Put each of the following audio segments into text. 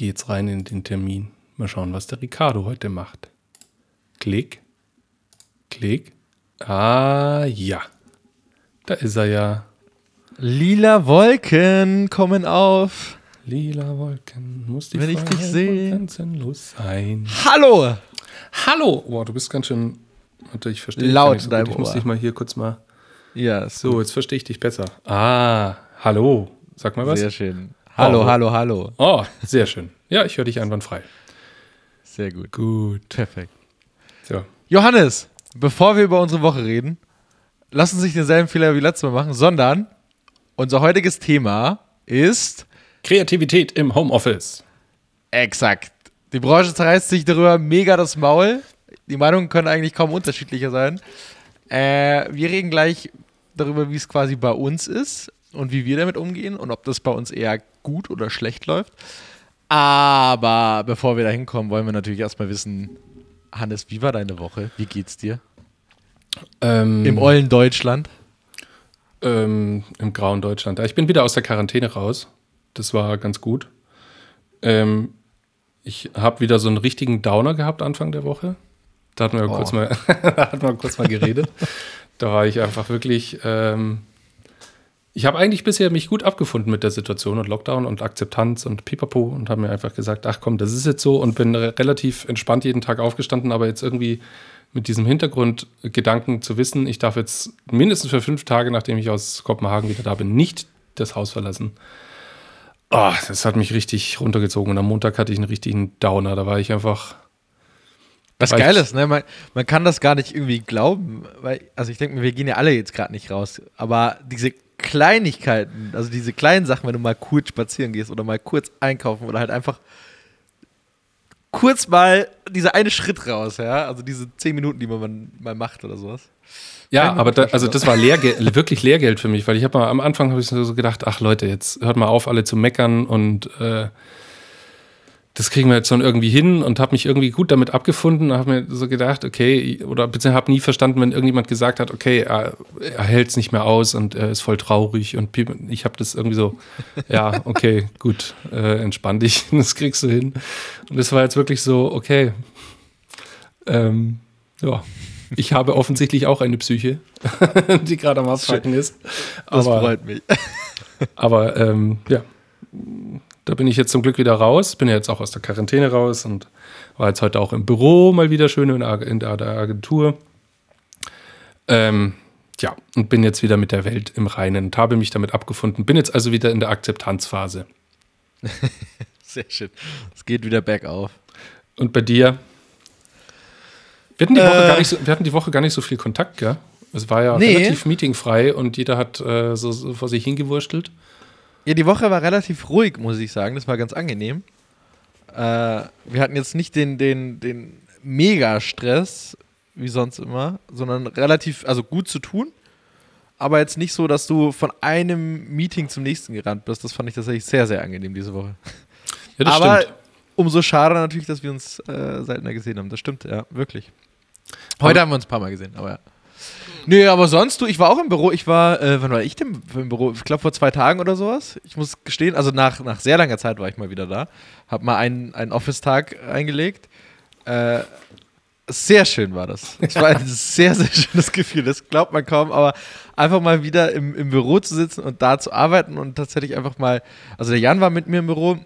gehe jetzt rein in den Termin. Mal schauen, was der Ricardo heute macht. Klick. Klick. Ah, ja. Da ist er ja. Lila Wolken kommen auf. Lila Wolken, muss die Wenn ich dich sehe. grenzenlos sein. Hallo! Hallo! Boah, du bist ganz schön. Warte, ich verstehe dich Laut nicht so gut. Ich muss dich mal hier kurz mal. Ja, So, jetzt verstehe ich dich besser. Ah, hallo. Sag mal was. Sehr schön. Hallo, Oh. hallo, hallo. Oh, sehr schön. Ja, ich höre dich einwandfrei. Sehr gut. Gut. Perfekt. So. Johannes, bevor wir über unsere Woche reden, lass uns nicht denselben Fehler wie letztes Mal machen, sondern unser heutiges Thema ist Kreativität im Homeoffice. exakt. Die Branche zerreißt sich darüber mega das Maul. Die Meinungen können eigentlich kaum unterschiedlicher sein. Äh, wir reden gleich darüber, wie es quasi bei uns ist und wie wir damit umgehen und ob das bei uns eher gut oder schlecht läuft. Aber bevor wir da hinkommen, wollen wir natürlich erstmal wissen, Hannes, wie war deine Woche? Wie geht's dir? Ähm, Im ollen Deutschland? ähm, Im grauen Deutschland. Ich bin wieder aus der Quarantäne raus. Das war ganz gut. Ähm, ich habe wieder so einen richtigen Downer gehabt Anfang der Woche. Da hatten wir, Oh. kurz, mal, da hatten wir kurz mal geredet. da war ich einfach wirklich. Ähm, ich habe eigentlich bisher mich gut abgefunden mit der Situation und Lockdown und Akzeptanz und Pipapo und habe mir einfach gesagt, ach komm, das ist jetzt so und bin re- relativ entspannt jeden Tag aufgestanden, aber jetzt irgendwie mit diesem Hintergrundgedanken zu wissen, ich darf jetzt mindestens für fünf Tage, nachdem ich aus Kopenhagen wieder da bin, nicht das Haus verlassen. Ah, das hat mich richtig runtergezogen und am Montag hatte ich einen richtigen Downer. Da war ich einfach. Was geil ist, ne? Man, man kann das gar nicht irgendwie glauben, weil, also ich denke mir, wir gehen ja alle jetzt gerade nicht raus, aber diese Kleinigkeiten, also diese kleinen Sachen, wenn du mal kurz spazieren gehst oder mal kurz einkaufen oder halt einfach kurz mal dieser eine Schritt raus, ja, also diese zehn Minuten, die man mal macht oder sowas. Ja, aber da, also das war Lehrgeld, wirklich Lehrgeld für mich, weil ich habe mal am Anfang habe ich so gedacht, ach Leute, jetzt hört mal auf, alle zu meckern und äh, das kriegen wir jetzt schon irgendwie hin und habe mich irgendwie gut damit abgefunden und habe mir so gedacht, okay, oder beziehungsweise habe nie verstanden, wenn irgendjemand gesagt hat, okay, er, er hält es nicht mehr aus und er ist voll traurig und ich habe das irgendwie so, ja, okay, gut, äh, entspann dich, das kriegst du hin. Und das war jetzt wirklich so, okay, ähm, ja. Ich habe offensichtlich auch eine Psyche, die gerade am Abschalten ist. Das Aber, freut mich. aber ähm, ja, da bin ich jetzt zum Glück wieder raus. Bin ja jetzt auch aus der Quarantäne raus und war jetzt heute auch im Büro mal wieder schön in der, Agentur. Ähm, ja, und bin jetzt wieder mit der Welt im Reinen und habe mich damit abgefunden. Bin jetzt also wieder in der Akzeptanzphase. Sehr schön. Es geht wieder bergauf. Und bei dir? Wir hatten die Woche, Äh. gar, nicht so, wir hatten die Woche gar nicht so viel Kontakt, gell? Es war ja Nee. relativ meetingfrei und jeder hat äh, so, so vor sich hingewurstelt. Ja, die Woche war relativ ruhig, muss ich sagen. Das war ganz angenehm. Äh, wir hatten jetzt nicht den, den, den Mega-Stress, wie sonst immer, sondern relativ, also gut zu tun. Aber jetzt nicht so, dass du von einem Meeting zum nächsten gerannt bist. Das fand ich tatsächlich sehr, sehr angenehm diese Woche. Ja, das Aber stimmt. umso schade natürlich, dass wir uns äh, seltener gesehen haben. Das stimmt, ja, wirklich. Heute Aber- haben wir uns ein paar Mal gesehen, aber ja. Nee, aber sonst, du, ich war auch im Büro. Ich war, äh, wann war ich denn im Büro? Ich glaube vor zwei Tagen oder sowas. Ich muss gestehen, also nach, nach sehr langer Zeit war ich mal wieder da. Hab mal einen, einen Office-Tag eingelegt. Äh, sehr schön war das. Es war ein sehr, sehr schönes Gefühl. Das glaubt man kaum, aber einfach mal wieder im, im Büro zu sitzen und da zu arbeiten und tatsächlich einfach mal, also der Jan war mit mir im Büro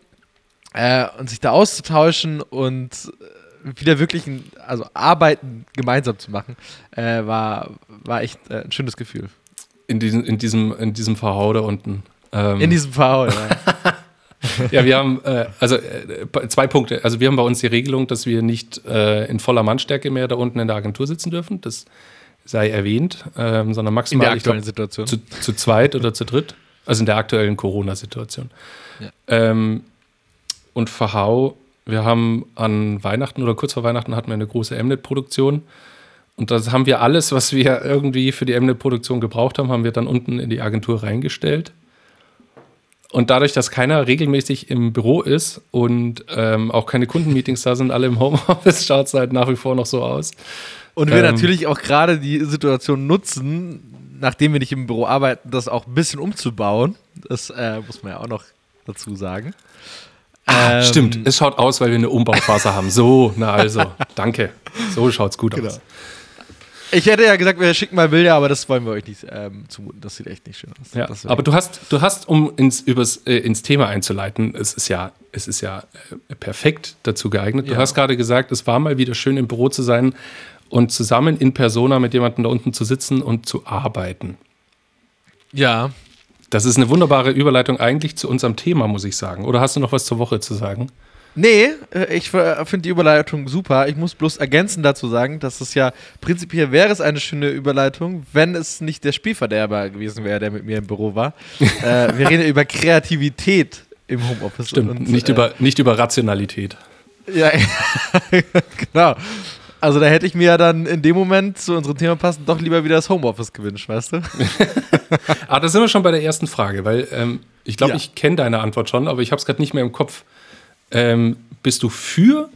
äh, und sich da auszutauschen und äh, wieder wirklich ein, also Arbeiten gemeinsam zu machen, äh, war, war echt äh, ein schönes Gefühl. In diesem, in diesem, in diesem Verhau da unten. Ähm, In diesem Fall, ja. ja, wir haben äh, also äh, zwei Punkte. Also wir haben bei uns die Regelung, dass wir nicht äh, in voller Mannstärke mehr da unten in der Agentur sitzen dürfen. Das sei erwähnt, ähm, sondern in maximal der ich glaub, aktuellen Situation. zu, zu zweit oder zu dritt. Also in der aktuellen Corona-Situation. Ja. Ähm, und Verhau, wir haben an Weihnachten oder kurz vor Weihnachten hatten wir eine große Mnet-Produktion. Und das haben wir alles, was wir irgendwie für die Mnet-Produktion gebraucht haben, haben wir dann unten in die Agentur reingestellt. Und dadurch, dass keiner regelmäßig im Büro ist und ähm, auch keine Kundenmeetings da sind, alle im Homeoffice, schaut es halt nach wie vor noch so aus. Und wir Ähm, natürlich auch gerade die Situation nutzen, nachdem wir nicht im Büro arbeiten, das auch ein bisschen umzubauen. Das äh, muss man ja auch noch dazu sagen. Ah, stimmt. Es schaut aus, weil wir eine Umbauphase haben. So, na also, danke. So schaut's gut Genau. aus. Ich hätte ja gesagt, wir schicken mal Bilder, aber das wollen wir euch nicht ähm, zumuten. Das sieht echt nicht schön aus. Ja, aber du hast, du hast, um ins, übers, äh, ins Thema einzuleiten, es ist ja, es ist ja äh, perfekt dazu geeignet. Du Ja. hast gerade gesagt, es war mal wieder schön im Büro zu sein und zusammen in Persona mit jemandem da unten zu sitzen und zu arbeiten. ja, Das ist eine wunderbare Überleitung eigentlich zu unserem Thema, muss ich sagen. Oder hast du noch was zur Woche zu sagen? Nee, äh, ich äh, finde die Überleitung super. Ich muss bloß ergänzend dazu sagen, dass es ja prinzipiell wäre es eine schöne Überleitung, wenn es nicht der Spielverderber gewesen wäre, der mit mir im Büro war. äh, wir reden ja über Kreativität im Homeoffice. Stimmt, Und, nicht, äh, über, nicht über Rationalität. Ja, genau. Also da hätte ich mir ja dann in dem Moment zu unserem Thema passend doch lieber wieder das Homeoffice gewünscht, weißt du? Ah, da sind wir schon bei der ersten Frage, weil ähm, ich glaube, Ja. ich kenne deine Antwort schon, aber ich habe es gerade nicht mehr im Kopf. Ähm, bist du für,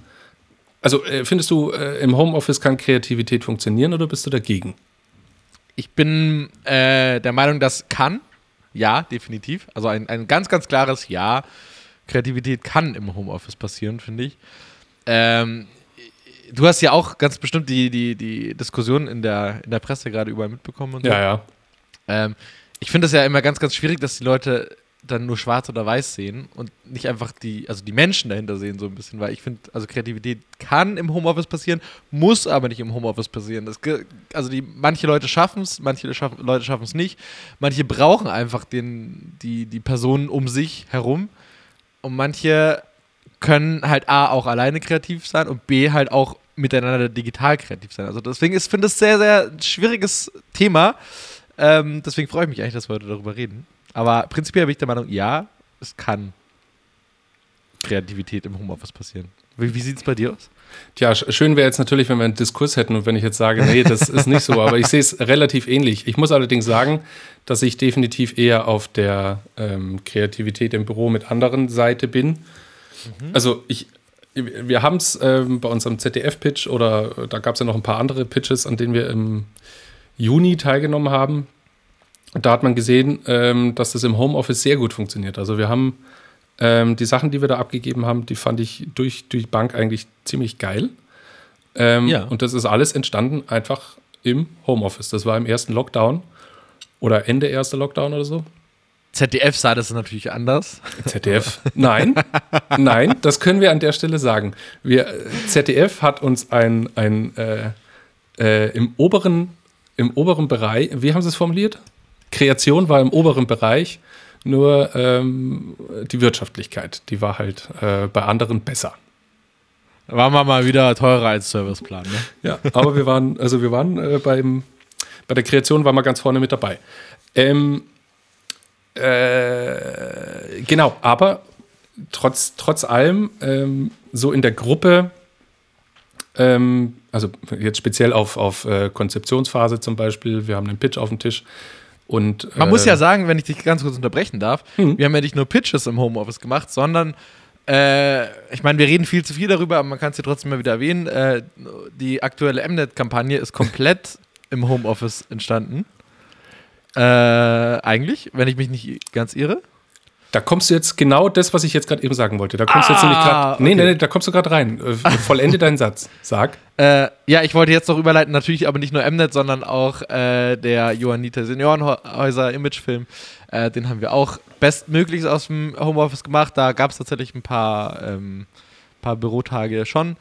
also äh, findest du, äh, im Homeoffice kann Kreativität funktionieren oder bist du dagegen? Ich bin äh, der Meinung, das kann. Ja, definitiv. Also ein, ein ganz, ganz klares Ja. Kreativität kann im Homeoffice passieren, finde ich. Ähm, du hast ja auch ganz bestimmt die, die, die Diskussion in der, in der Presse gerade überall mitbekommen. Und so. Ja, ja. Ähm, ich finde es ja immer ganz, ganz schwierig, dass die Leute dann nur schwarz oder weiß sehen und nicht einfach die, also die Menschen dahinter sehen, so ein bisschen, weil ich finde, also Kreativität kann im Homeoffice passieren, muss aber nicht im Homeoffice passieren. Das, also die, manche Leute schaffen es, manche schaff, Leute schaffen es nicht. Manche brauchen einfach den, die, die Personen um sich herum und manche können halt A auch alleine kreativ sein und B halt auch miteinander digital kreativ sein. Also deswegen ist, finde ich es sehr, sehr schwieriges Thema. Ähm, deswegen freue ich mich eigentlich, dass wir heute darüber reden. Aber prinzipiell bin ich der Meinung, ja, es kann Kreativität im Homeoffice passieren. Wie, wie sieht es bei dir aus? Tja, sch- schön wäre jetzt natürlich, wenn wir einen Diskurs hätten und wenn ich jetzt sage, nee, das ist nicht so, aber ich sehe es relativ ähnlich. Ich muss allerdings sagen, dass ich definitiv eher auf der ähm, Kreativität im Büro mit anderen Seite bin. Also ich, wir haben es ähm, bei unserem ZDF-Pitch oder äh, da gab es ja noch ein paar andere Pitches, an denen wir im Juni teilgenommen haben. Da hat man gesehen, ähm, dass das im Homeoffice sehr gut funktioniert. Also wir haben ähm, die Sachen, die wir da abgegeben haben, die fand ich durch, durch die Bank eigentlich ziemlich geil. Ähm, Ja. Und das ist alles entstanden einfach im Homeoffice. Das war im ersten Lockdown oder Ende erster Lockdown oder so. ZDF sah das natürlich anders. ZDF. Nein, nein, das können wir an der Stelle sagen. Wir, äh, ZDF hat uns ein, ein äh, äh, im, oberen, im oberen Bereich, wie haben sie es formuliert? Kreation war im oberen Bereich, nur ähm, die Wirtschaftlichkeit, die war halt äh, bei anderen besser. War mal mal wieder teurer als Serviceplan, ne? Ja, aber wir waren, also wir waren äh, beim, bei der Kreation waren wir ganz vorne mit dabei. Ähm, äh, genau, aber trotz, trotz allem, ähm, so in der Gruppe, ähm, also jetzt speziell auf, auf äh, Konzeptionsphase zum Beispiel, wir haben einen Pitch auf dem Tisch und Man äh, muss ja sagen, wenn ich dich ganz kurz unterbrechen darf, Hm. wir haben ja nicht nur Pitches im Homeoffice gemacht, sondern äh, ich meine, wir reden viel zu viel darüber, aber man kann es ja trotzdem mal wieder erwähnen. Äh, die aktuelle Mnet-Kampagne ist komplett im Homeoffice entstanden. Äh, eigentlich, wenn ich mich nicht ganz irre. Da kommst du jetzt genau das, was ich jetzt gerade eben sagen wollte. Da kommst du jetzt Ah, nämlich gerade. Nee, okay. nee, nee, da kommst du gerade rein. Äh, vollende deinen Satz. Sag. Äh, ja, ich wollte jetzt noch überleiten, natürlich aber nicht nur Mnet, sondern auch äh, der Johanniter Seniorenhäuser Imagefilm. Äh, den haben wir auch bestmöglichst aus dem Homeoffice gemacht. Da gab es tatsächlich ein paar, ähm, paar Bürotage schon.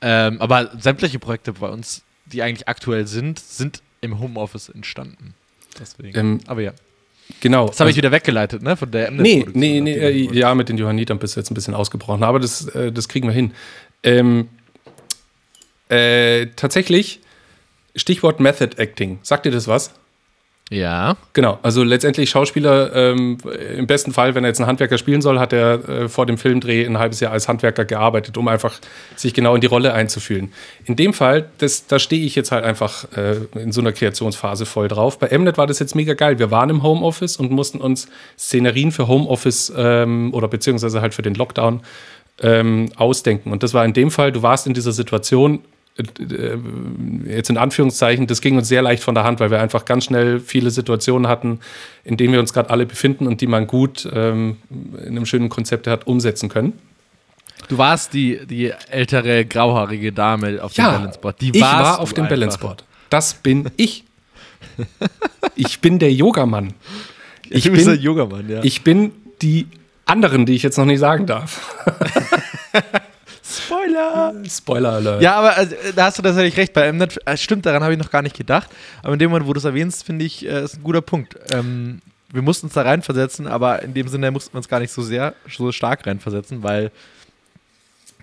Ähm, aber sämtliche Projekte bei uns, die eigentlich aktuell sind, sind im Homeoffice entstanden. Deswegen. Ähm, aber ja. Genau. Das habe ich wieder weggeleitet, ne? Von der. Nee, nee, nee, äh, ja, mit den Johannitern bist du jetzt ein bisschen ausgebrochen, aber das, äh, das kriegen wir hin. Ähm, äh, tatsächlich, Stichwort Method Acting. Sagt dir das was? Ja. Genau, also letztendlich Schauspieler, ähm, im besten Fall, wenn er jetzt einen Handwerker spielen soll, hat er äh, vor dem Filmdreh ein halbes Jahr als Handwerker gearbeitet, um einfach sich genau in die Rolle einzufühlen. In dem Fall, das, da stehe ich jetzt halt einfach äh, in so einer Kreationsphase voll drauf. Bei Mnet war das jetzt mega geil. Wir waren im Homeoffice und mussten uns Szenerien für Homeoffice ähm, oder beziehungsweise halt für den Lockdown ähm, ausdenken. Und das war in dem Fall, du warst in dieser Situation, jetzt in Anführungszeichen, das ging uns sehr leicht von der Hand, weil wir einfach ganz schnell viele Situationen hatten, in denen wir uns gerade alle befinden und die man gut ähm, in einem schönen Konzept hat umsetzen können. Du warst die, die ältere, grauhaarige Dame auf Ja, dem Balanceboard. Die ich war auf dem einfach. Balanceboard. Das bin ich. Ich bin der Yogamann. Ich du bin- ein junger Mann, ja. Ich bin die anderen, die ich jetzt noch nicht sagen darf. Spoiler! Spoiler Alert. Ja, aber also, da hast du tatsächlich recht. Bei Mnet, äh, stimmt, daran habe ich noch gar nicht gedacht. Aber in dem Moment, wo du es erwähnst, finde ich, äh, ist ein guter Punkt. Ähm, wir mussten uns da reinversetzen, aber in dem Sinne mussten wir uns gar nicht so sehr, so stark reinversetzen, weil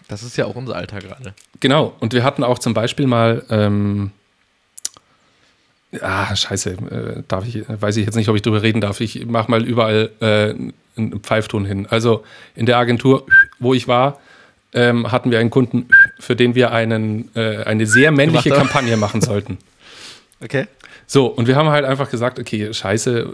das ist ja auch unser Alltag gerade. Genau, und wir hatten auch zum Beispiel mal, ähm, ah, scheiße, äh, darf ich, weiß ich jetzt nicht, ob ich drüber reden darf. Ich mache mal überall äh, einen Pfeifton hin. Also in der Agentur, wo ich war, ähm, hatten wir einen Kunden, für den wir einen, äh, eine sehr männliche Gemacht. Kampagne machen sollten. Okay. So, und wir haben halt einfach gesagt, okay, scheiße,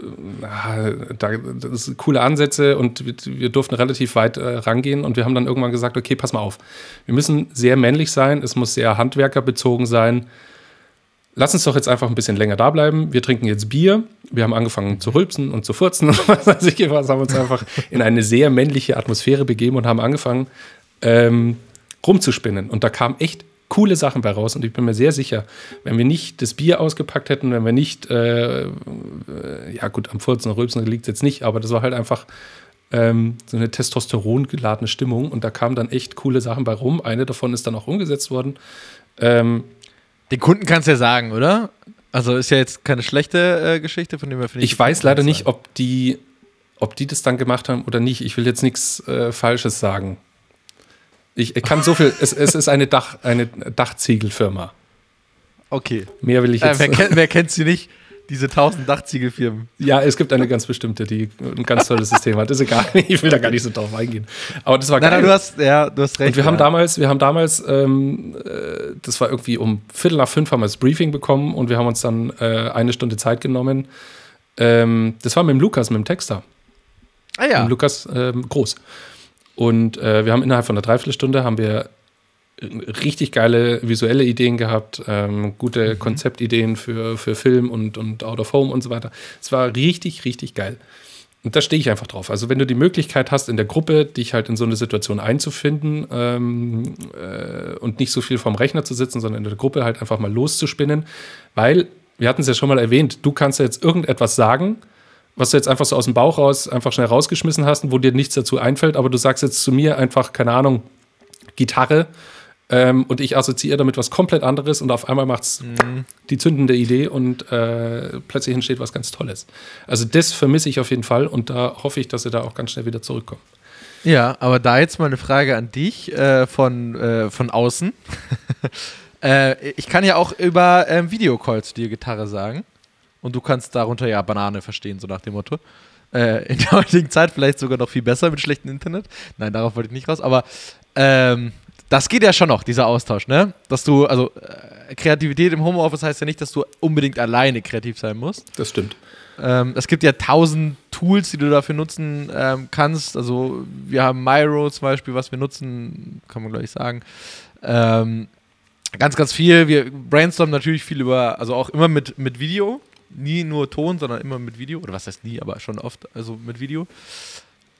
da, das sind coole Ansätze und wir, wir durften relativ weit äh, rangehen und wir haben dann irgendwann gesagt, okay, pass mal auf, wir müssen sehr männlich sein, es muss sehr handwerkerbezogen sein. Lass uns doch jetzt einfach ein bisschen länger da bleiben. Wir trinken jetzt Bier. Wir haben angefangen zu rülpsen und zu furzen und was weiß ich was, haben uns einfach in eine sehr männliche Atmosphäre begeben und haben angefangen, ähm, rumzuspinnen. Und da kamen echt coole Sachen bei raus. Und ich bin mir sehr sicher, wenn wir nicht das Bier ausgepackt hätten, wenn wir nicht, äh, äh, ja gut, am Furzen und Rülpsen liegt es jetzt nicht, aber das war halt einfach ähm, so eine Testosteron geladene Stimmung. Und da kamen dann echt coole Sachen bei rum. Eine davon ist dann auch umgesetzt worden. Ähm, Den Kunden kannst du ja sagen, oder? Also ist ja jetzt keine schlechte äh, Geschichte, von dem her finde ich. Ich weiß leider nicht, ob die, ob die das dann gemacht haben oder nicht. Ich will jetzt nichts äh, Falsches sagen. Ich, ich kann so viel. es, es ist eine, Dach, eine Dachziegelfirma. Okay. Mehr will ich Äh, jetzt. wer, kennt, wer kennt sie nicht? Diese tausend Dachziegelfirmen. ja, es gibt eine ganz bestimmte, die ein ganz tolles System hat. Ist egal. Ich will da gar nicht so drauf eingehen. Aber das war Nein, geil. nein, du hast, ja, du hast recht. Und wir ja. haben damals, wir haben damals, ähm, äh, das war irgendwie um Viertel nach fünf haben wir das Briefing bekommen und wir haben uns dann äh, eine Stunde Zeit genommen. Ähm, das war mit dem Lukas, mit dem Texter. Ah ja. Mit Lukas ähm, Groß. Und äh, wir haben innerhalb von einer Dreiviertelstunde haben wir äh, richtig geile visuelle Ideen gehabt, ähm, gute Mhm. Konzeptideen für, für Film und, und Out of Home und so weiter. Es war richtig, richtig geil. Und da stehe ich einfach drauf. Also wenn du die Möglichkeit hast, in der Gruppe dich halt in so eine Situation einzufinden ähm, äh, und nicht so viel vorm Rechner zu sitzen, sondern in der Gruppe halt einfach mal loszuspinnen, weil, wir hatten es ja schon mal erwähnt, du kannst ja jetzt irgendetwas sagen, was du jetzt einfach so aus dem Bauch raus einfach schnell rausgeschmissen hast und wo dir nichts dazu einfällt, aber du sagst jetzt zu mir einfach, keine Ahnung, Gitarre ähm, und ich assoziiere damit was komplett anderes und auf einmal macht es die zündende Idee und äh, plötzlich entsteht was ganz Tolles. Also das vermisse ich auf jeden Fall und da hoffe ich, dass sie da auch ganz schnell wieder zurückkommen. Ja, aber da jetzt mal eine Frage an dich äh, von, äh, von außen. äh, ich kann ja auch über ähm, Videocall zu dir Gitarre sagen. Und du kannst darunter ja Banane verstehen, so nach dem Motto. Äh, in der heutigen Zeit vielleicht sogar noch viel besser mit schlechtem Internet. Nein, darauf wollte ich nicht raus. Aber ähm, das geht ja schon noch, dieser Austausch, ne? Dass du, also äh, Kreativität im Homeoffice heißt ja nicht, dass du unbedingt alleine kreativ sein musst. Das stimmt. Ähm, es gibt ja tausend Tools, die du dafür nutzen ähm, kannst. Also wir haben Miro zum Beispiel, was wir nutzen, kann man gleich sagen. Ähm, ganz, ganz viel. Wir brainstormen natürlich viel über, also auch immer mit, mit Video. Nie nur Ton, sondern immer mit Video. Oder was heißt nie, aber schon oft, also mit Video.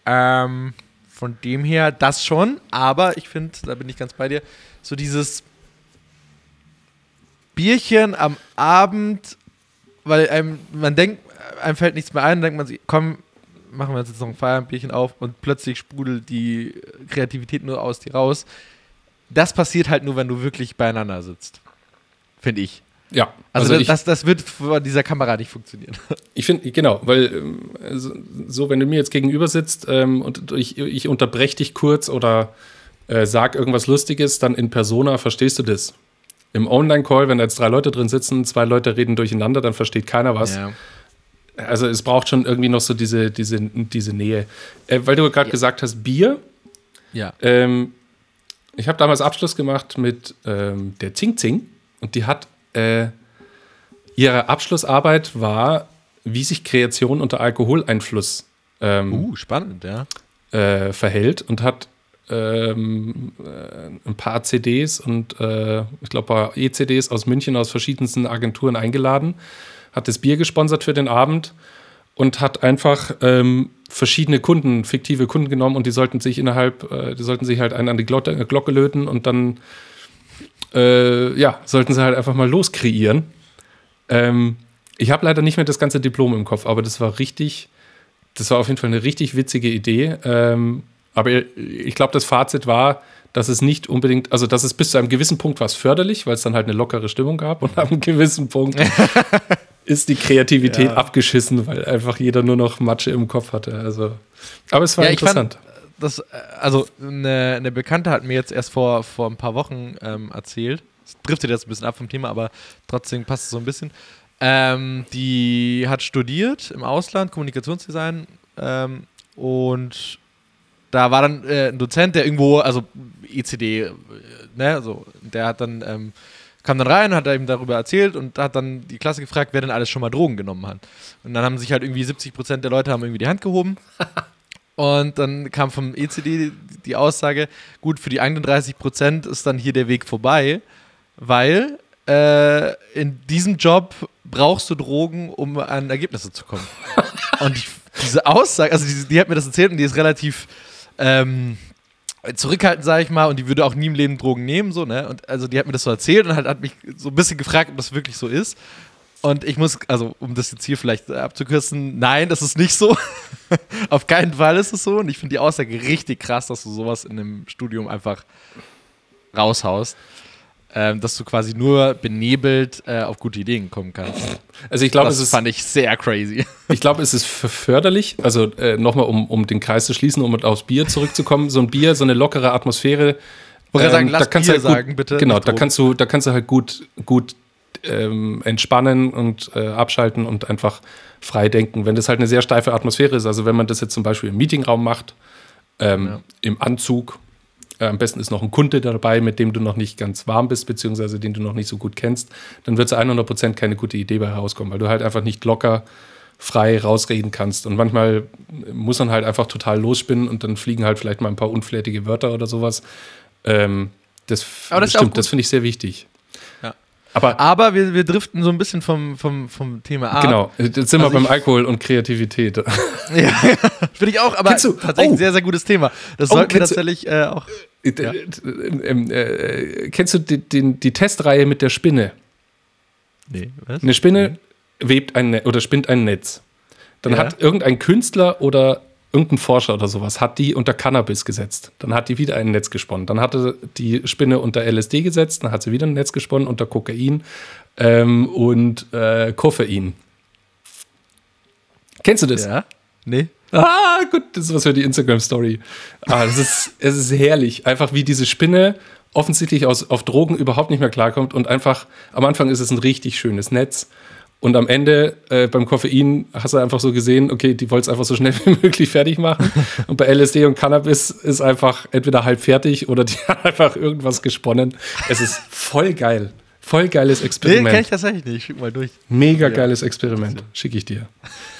Ähm, von dem her das schon, aber ich finde, da bin ich ganz bei dir, so dieses Bierchen am Abend, weil einem, man denkt, einem fällt nichts mehr ein, dann denkt man sich, komm, machen wir jetzt noch ein Feierabendbierchen auf und plötzlich sprudelt die Kreativität nur aus dir raus. Das passiert halt nur, wenn du wirklich beieinander sitzt. Finde ich. Ja, Also, also, ich, das, das wird vor dieser Kamera nicht funktionieren. Ich finde, genau, weil ähm, so, so, wenn du mir jetzt gegenüber sitzt ähm, und ich, ich unterbreche dich kurz oder äh, sag irgendwas Lustiges, dann in Persona verstehst du das. Im Online-Call, wenn da jetzt drei Leute drin sitzen, zwei Leute reden durcheinander, dann versteht keiner was. Ja. Also es braucht schon irgendwie noch so diese, diese, diese Nähe. Äh, weil du gerade Ja. gesagt hast, Bier. ja. Ähm, ich habe damals Abschluss gemacht mit ähm, der Zing Zing und die hat äh, ihre Abschlussarbeit war, wie sich Kreation unter Alkoholeinfluss ähm, Uh, spannend, ja. äh, verhält und hat ähm, äh, ein paar CDs und äh, ich glaube ein paar ECDs aus München aus verschiedensten Agenturen eingeladen, hat das Bier gesponsert für den Abend und hat einfach ähm, verschiedene Kunden, fiktive Kunden genommen und die sollten sich innerhalb, äh, die sollten sich halt einen an die Glocke, Glocke löten und dann äh, ja, sollten sie halt einfach mal loskreieren. Ähm, ich habe leider nicht mehr das ganze Diplom im Kopf, aber das war richtig, das war auf jeden Fall eine richtig witzige Idee. Ähm, aber ich glaube, das Fazit war, dass es nicht unbedingt, also dass es bis zu einem gewissen Punkt war förderlich, weil es dann halt eine lockere Stimmung gab und ab einem gewissen Punkt ist die Kreativität ja. abgeschissen, weil einfach jeder nur noch Matsche im Kopf hatte. Also, aber es war ja, interessant. Das, also eine, eine, Bekannte hat mir jetzt erst vor, vor ein paar Wochen ähm, erzählt. Das driftet jetzt ein bisschen ab vom Thema, aber trotzdem passt es so ein bisschen. Ähm, die hat studiert im Ausland, Kommunikationsdesign ähm, und da war dann äh, ein Dozent, der irgendwo, also ECD, äh, ne, so, der hat dann, ähm, kam dann rein, hat ihm darüber erzählt und hat dann die Klasse gefragt, wer denn alles schon mal Drogen genommen hat. Und dann haben sich halt irgendwie 70 Prozent der Leute haben irgendwie die Hand gehoben. und dann kam vom ECD die Aussage, gut, für die 31 Prozent ist dann hier der Weg vorbei, weil äh, in diesem Job brauchst du Drogen, um an Ergebnisse zu kommen. und ich, diese Aussage, also die, die, hat mir das erzählt und die ist relativ ähm, zurückhaltend, sage ich mal, und die würde auch nie im Leben Drogen nehmen, so, ne? Und also die hat mir das so erzählt und halt, hat mich so ein bisschen gefragt, ob das wirklich so ist. Und ich muss, also um das jetzt hier vielleicht abzukürzen, nein, das ist nicht so. Auf keinen Fall ist es so. Und ich finde die Aussage richtig krass, dass du sowas in einem Studium einfach raushaust ähm, dass du quasi nur benebelt äh, auf gute Ideen kommen kannst. Also ich glaube, das ist, fand ich sehr crazy. Ich glaube, es ist förderlich, also äh, nochmal, um, um den Kreis zu schließen, um aufs Bier zurückzukommen, so ein Bier, so eine lockere Atmosphäre. Ähm, sagen, lass da kannst Bier halt gut, sagen, bitte. Genau, da kannst du, da kannst du halt gut, gut ähm, entspannen und äh, abschalten und einfach frei denken. Wenn das halt eine sehr steife Atmosphäre ist, also wenn man das jetzt zum Beispiel im Meetingraum macht, ähm, ja. im Anzug äh, am besten ist noch ein Kunde dabei, mit dem du noch nicht ganz warm bist, beziehungsweise den du noch nicht so gut kennst, dann wird es 100% keine gute Idee bei herauskommen, weil du halt einfach nicht locker frei rausreden kannst. Und manchmal muss man halt einfach total losspinnen und dann fliegen halt vielleicht mal ein paar unflätige Wörter oder sowas. Ähm, das, das stimmt, das finde ich sehr wichtig. Aber, aber wir, wir driften so ein bisschen vom, vom, vom Thema ab. Genau, jetzt sind also wir beim Alkohol und Kreativität. ja, finde ich auch, aber du, tatsächlich oh, ein sehr, sehr gutes Thema. Das oh, sollten wir tatsächlich äh, auch. Äh, ja. Äh, äh, kennst du die, die, die, Testreihe mit der Spinne? Nee, was? Eine Spinne webt ein Netz oder spinnt ein Netz. Dann ja. hat irgendein Künstler oder irgendein Forscher oder sowas hat die unter Cannabis gesetzt. Dann hat die wieder ein Netz gesponnen. Dann hatte die Spinne unter LSD gesetzt, dann hat sie wieder ein Netz gesponnen unter Kokain ähm, und äh, Koffein. Kennst du das? Ja. Nee. Ah, gut, das ist was für die Instagram-Story. Ah, das ist, es ist herrlich. Einfach wie diese Spinne offensichtlich aus, auf Drogen überhaupt nicht mehr klarkommt und einfach, am Anfang ist es ein richtig schönes Netz und am Ende äh, beim Koffein hast du einfach so gesehen, okay, die wollen es einfach so schnell wie möglich fertig machen. Und bei LSD und Cannabis ist einfach entweder halb fertig oder die haben einfach irgendwas gesponnen. Es ist voll geil. Voll geiles Experiment. Nee, kenn ich tatsächlich nicht. Schick mal durch. Mega ja. geiles Experiment. Schicke ich dir.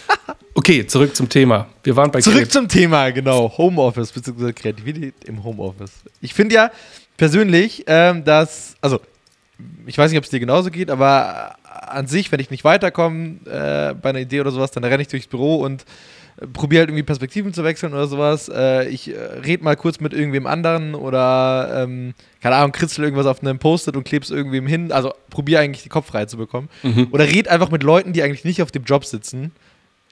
Okay, zurück zum Thema. Wir waren bei Zurück Kreat zum Thema, genau. Homeoffice bzw. Kreativität im Homeoffice. Ich finde ja persönlich, ähm, dass, also ich weiß nicht, ob es dir genauso geht, aber an sich, wenn ich nicht weiterkomme äh, bei einer Idee oder sowas, dann renne ich durchs Büro und äh, probiere halt irgendwie Perspektiven zu wechseln oder sowas. Äh, ich äh, rede mal kurz mit irgendwem anderen oder, ähm, keine Ahnung, kritzel irgendwas auf einem Post-it und kleb's irgendwem hin. Also probiere eigentlich die Kopf frei zu bekommen. Mhm. Oder red einfach mit Leuten, die eigentlich nicht auf dem Job sitzen.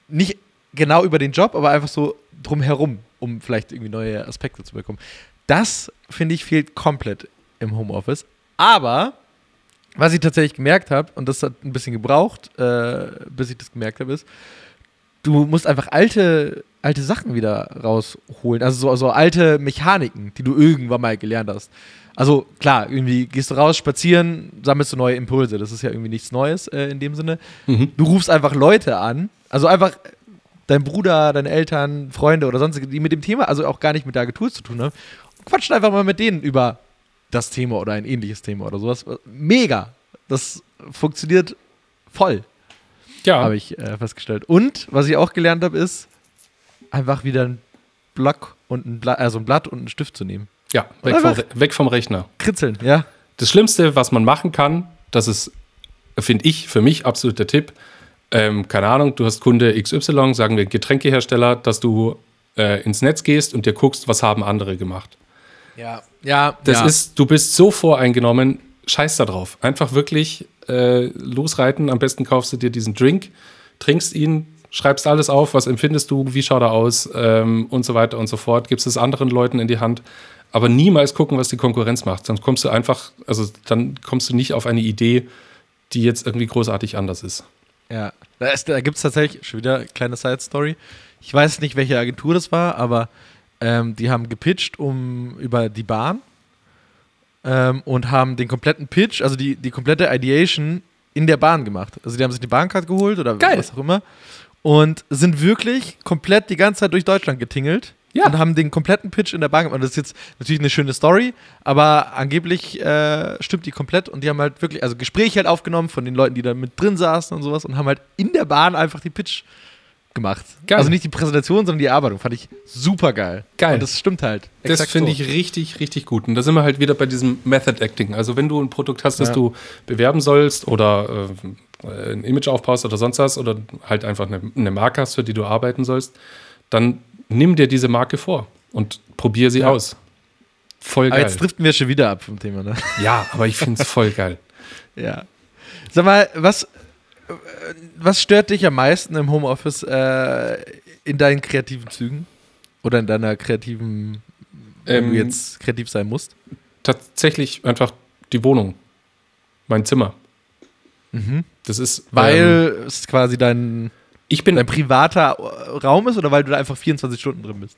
Nicht genau über den Job, aber einfach so drumherum, um vielleicht irgendwie neue Aspekte zu bekommen. Das, finde ich, fehlt komplett im Homeoffice. Aber was ich tatsächlich gemerkt habe, und das hat ein bisschen gebraucht, äh, bis ich das gemerkt habe, ist, du musst einfach alte, alte Sachen wieder rausholen. Also so, so alte Mechaniken, die du irgendwann mal gelernt hast. Also klar, irgendwie gehst du raus, spazieren, sammelst du neue Impulse. Das ist ja irgendwie nichts Neues äh, in dem Sinne. Mhm. Du rufst einfach Leute an, also einfach dein Bruder, deine Eltern, Freunde oder sonstige, die mit dem Thema, also auch gar nicht mit der Agentur zu tun haben, quatschen einfach mal mit denen über das Thema oder ein ähnliches Thema oder sowas. Mega. Das funktioniert voll. Ja. Habe ich äh, festgestellt. Und was ich auch gelernt habe, ist, einfach wieder ein Block und ein Blatt, also ein Blatt und einen Stift zu nehmen. Ja, weg vom, weg vom Rechner. Kritzeln, ja. Das Schlimmste, was man machen kann, das ist, finde ich, für mich absolut der Tipp, ähm, keine Ahnung, du hast Kunde XY, sagen wir Getränkehersteller, dass du äh, ins Netz gehst und dir guckst, was haben andere gemacht. Ja, ja, Das ja. ist, du bist so voreingenommen, scheiß da drauf. Einfach wirklich äh, losreiten. Am besten kaufst du dir diesen Drink, trinkst ihn, schreibst alles auf, was empfindest du, wie schaut er aus ähm, und so weiter und so fort. Gibst es anderen Leuten in die Hand. Aber niemals gucken, was die Konkurrenz macht. Sonst kommst du einfach, also dann kommst du nicht auf eine Idee, die jetzt irgendwie großartig anders ist. Ja, da, ist- da gibt es tatsächlich, schon wieder eine kleine Side-Story. Ich weiß nicht, welche Agentur das war, aber ähm, die haben gepitcht um über die Bahn ähm, und haben den kompletten Pitch, also die, die komplette Ideation in der Bahn gemacht. Also die haben sich die Bahncard geholt oder Geil. was auch immer und sind wirklich komplett die ganze Zeit durch Deutschland getingelt. Ja. Und haben den kompletten Pitch in der Bahn gemacht. Und das ist jetzt natürlich eine schöne Story, aber angeblich äh, stimmt die komplett. Und die haben halt wirklich, also Gespräche halt aufgenommen von den Leuten, die da mit drin saßen und sowas und haben halt in der Bahn einfach die Pitch gemacht. Geil. Also nicht die Präsentation, sondern die Erarbeitung. Fand ich super geil. Geil. Und das stimmt halt. Das finde so. ich richtig, richtig gut. Und da sind wir halt wieder bei diesem Method Acting. Also wenn du ein Produkt hast, das Ja. du bewerben sollst oder äh, ein Image aufbaust oder sonst was oder halt einfach eine, eine Marke hast, für die du arbeiten sollst, dann nimm dir diese Marke vor und probier sie Ja. aus. Voll Aber geil. jetzt driften wir schon wieder ab vom Thema, ne? Ja, aber ich finde es voll geil. Ja. Sag mal, was, was stört dich am meisten im Homeoffice äh, in deinen kreativen Zügen? Oder in deiner kreativen, wenn Ähm, du jetzt kreativ sein musst? Tatsächlich einfach die Wohnung, mein Zimmer. Mhm. Das ist, ähm, Weil es quasi dein, ich bin dein privater äh, Raum ist oder weil du da einfach 24 Stunden drin bist?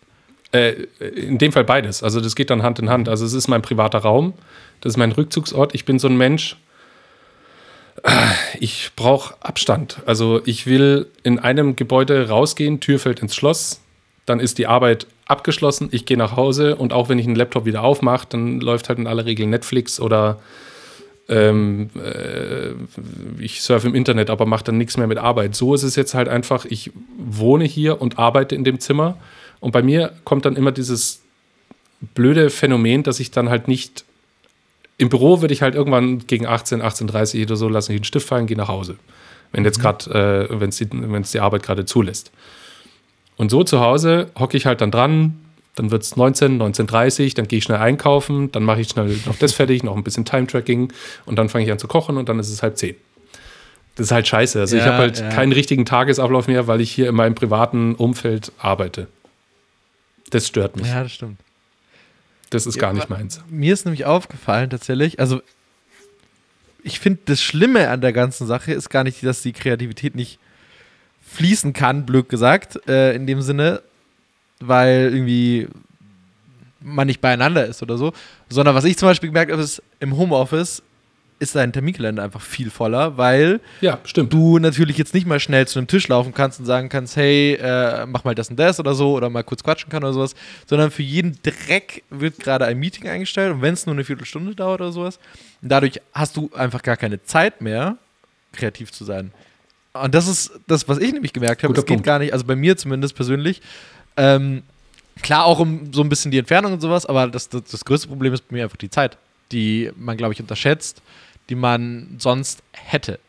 Äh, in dem Fall beides. Also das geht dann Hand in Hand. Also es ist mein privater Raum, das ist mein Rückzugsort. Ich bin so ein Mensch, äh, ich brauche Abstand. Also ich will in einem Gebäude rausgehen, Tür fällt ins Schloss, dann ist die Arbeit abgeschlossen, ich gehe nach Hause und auch wenn ich einen Laptop wieder aufmache, dann läuft halt in aller Regel Netflix oder ähm, äh, ich surfe im Internet, aber mache dann nichts mehr mit Arbeit. So ist es jetzt halt einfach, ich wohne hier und arbeite in dem Zimmer und bei mir kommt dann immer dieses blöde Phänomen, dass ich dann halt nicht im Büro würde ich halt irgendwann gegen 18, 18.30 oder so lasse ich den Stift fallen, gehe nach Hause. Wenn jetzt gerade, äh, wenn es die, wenn's die Arbeit gerade zulässt. Und so zu Hause hocke ich halt dann dran, dann wird es 19, 19.30 dann gehe ich schnell einkaufen, dann mache ich schnell noch das fertig, noch ein bisschen Time-Tracking und dann fange ich an zu kochen und dann ist es halb zehn. Das ist halt scheiße. Also ich Ja, habe halt ja. keinen richtigen Tagesablauf mehr, weil ich hier in meinem privaten Umfeld arbeite. Das stört mich. Ja, das stimmt. Das ist Ja, gar nicht meins. Mir ist nämlich aufgefallen tatsächlich, also ich finde das Schlimme an der ganzen Sache ist gar nicht, dass die Kreativität nicht fließen kann, blöd gesagt, äh, in dem Sinne, weil irgendwie man nicht beieinander ist oder so, sondern was ich zum Beispiel gemerkt habe, ist, im Homeoffice ist dein Terminkalender einfach viel voller, weil Ja, du natürlich jetzt nicht mal schnell zu einem Tisch laufen kannst und sagen kannst, hey, äh, mach mal das und das oder so oder mal kurz quatschen kann oder sowas, sondern für jeden Dreck wird gerade ein Meeting eingestellt und wenn es nur eine Viertelstunde dauert oder sowas, dadurch hast du einfach gar keine Zeit mehr, kreativ zu sein. Und das ist das, was ich nämlich gemerkt habe. Es geht gar nicht, also bei mir zumindest persönlich. Ähm, klar auch um so ein bisschen die Entfernung und sowas, aber das, das, das größte Problem ist bei mir einfach die Zeit, die man, glaube ich, unterschätzt, die man sonst hätte.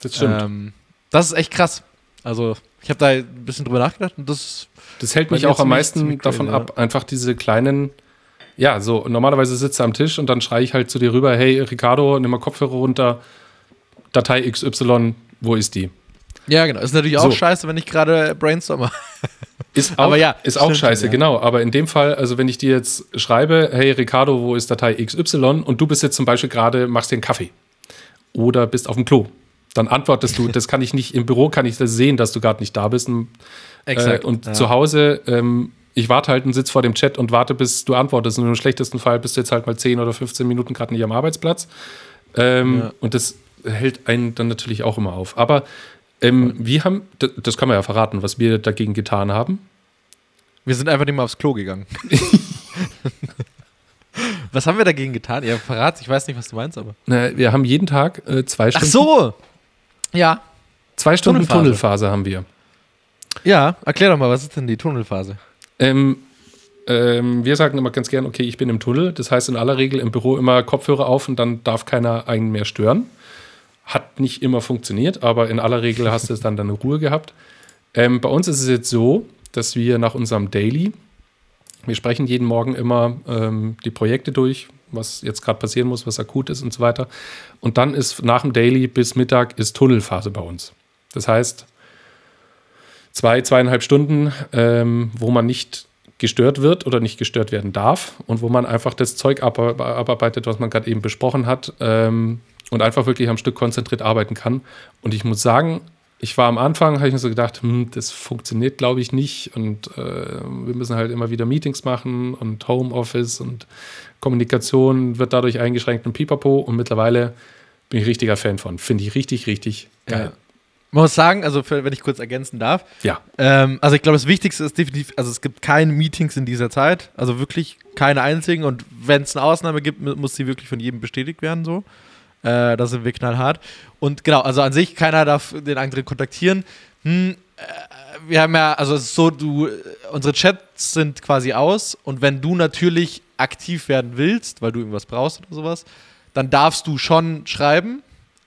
Das stimmt. Ähm, das ist echt krass. Also, ich habe da ein bisschen drüber nachgedacht und das. Das hält mich auch am meisten davon crazy, ab, einfach diese kleinen, ja, so normalerweise sitzt du am Tisch und dann schreie ich halt zu dir rüber, hey Ricardo, nimm mal Kopfhörer runter, Datei XY, wo ist die? Ja, genau. Ist natürlich auch So. scheiße, wenn ich gerade brainstorme. Ist auch, Aber ja, ist auch stimmt scheiße, ja. genau. Aber in dem Fall, also wenn ich dir jetzt schreibe, hey Ricardo, wo ist Datei XY und du bist jetzt zum Beispiel gerade, machst dir einen Kaffee oder bist auf dem Klo, dann antwortest du, das kann ich nicht, im Büro kann ich das sehen, dass du gerade nicht da bist. Und, Äh, und ja. zu Hause, ähm, ich warte halt und sitze vor dem Chat und warte, bis du antwortest. Und im schlechtesten Fall bist du jetzt halt mal 10 oder 15 Minuten gerade nicht am Arbeitsplatz. Ähm, Ja. Und das hält einen dann natürlich auch immer auf. Aber ähm, wir haben, das kann man ja verraten, was wir dagegen getan haben. Wir sind einfach nicht mal aufs Klo gegangen. was haben wir dagegen getan? Ja, verrat, ich weiß nicht, was du meinst, aber. Na, wir haben jeden Tag äh, zwei Ach Stunden. so! Ja. Zwei Stunden Tunnelphase. Tunnelphase. haben wir. Ja, erklär doch mal, was ist denn die Tunnelphase? Ähm, ähm, wir sagen immer ganz gern, okay, ich bin im Tunnel. Das heißt in aller Regel im Büro immer Kopfhörer auf und dann darf keiner einen mehr stören. Hat nicht immer funktioniert, aber in aller Regel hast du es dann deine Ruhe gehabt. Ähm, bei uns ist es jetzt so, dass wir nach unserem Daily, wir sprechen jeden Morgen immer ähm, die Projekte durch, was jetzt gerade passieren muss, was akut ist und so weiter. Und dann ist nach dem Daily bis Mittag ist Tunnelphase bei uns. Das heißt, zwei, zweieinhalb Stunden, ähm, wo man nicht gestört wird oder nicht gestört werden darf und wo man einfach das Zeug abarbeitet, was man gerade eben besprochen hat ähm, und einfach wirklich am Stück konzentriert arbeiten kann. Und ich muss sagen, ich war am Anfang, habe ich mir so gedacht, hm, das funktioniert, glaube ich, nicht. Und äh, wir müssen halt immer wieder Meetings machen und Homeoffice und Kommunikation wird dadurch eingeschränkt und pipapo. Und mittlerweile bin ich richtiger Fan von. Finde ich richtig, richtig geil. Ja. Man muss sagen, also für, wenn ich kurz ergänzen darf. Ja. Ähm, also ich glaube, das Wichtigste ist definitiv, also es gibt keine Meetings in dieser Zeit, also wirklich keine einzigen. Und wenn es eine Ausnahme gibt, muss sie wirklich von jedem bestätigt werden, so. Äh, da sind wir knallhart. Und genau, also an sich, keiner darf den anderen kontaktieren. Hm, äh, wir haben ja, also es ist so, du, unsere Chats sind quasi aus und wenn du natürlich aktiv werden willst, weil du irgendwas brauchst oder sowas, dann darfst du schon schreiben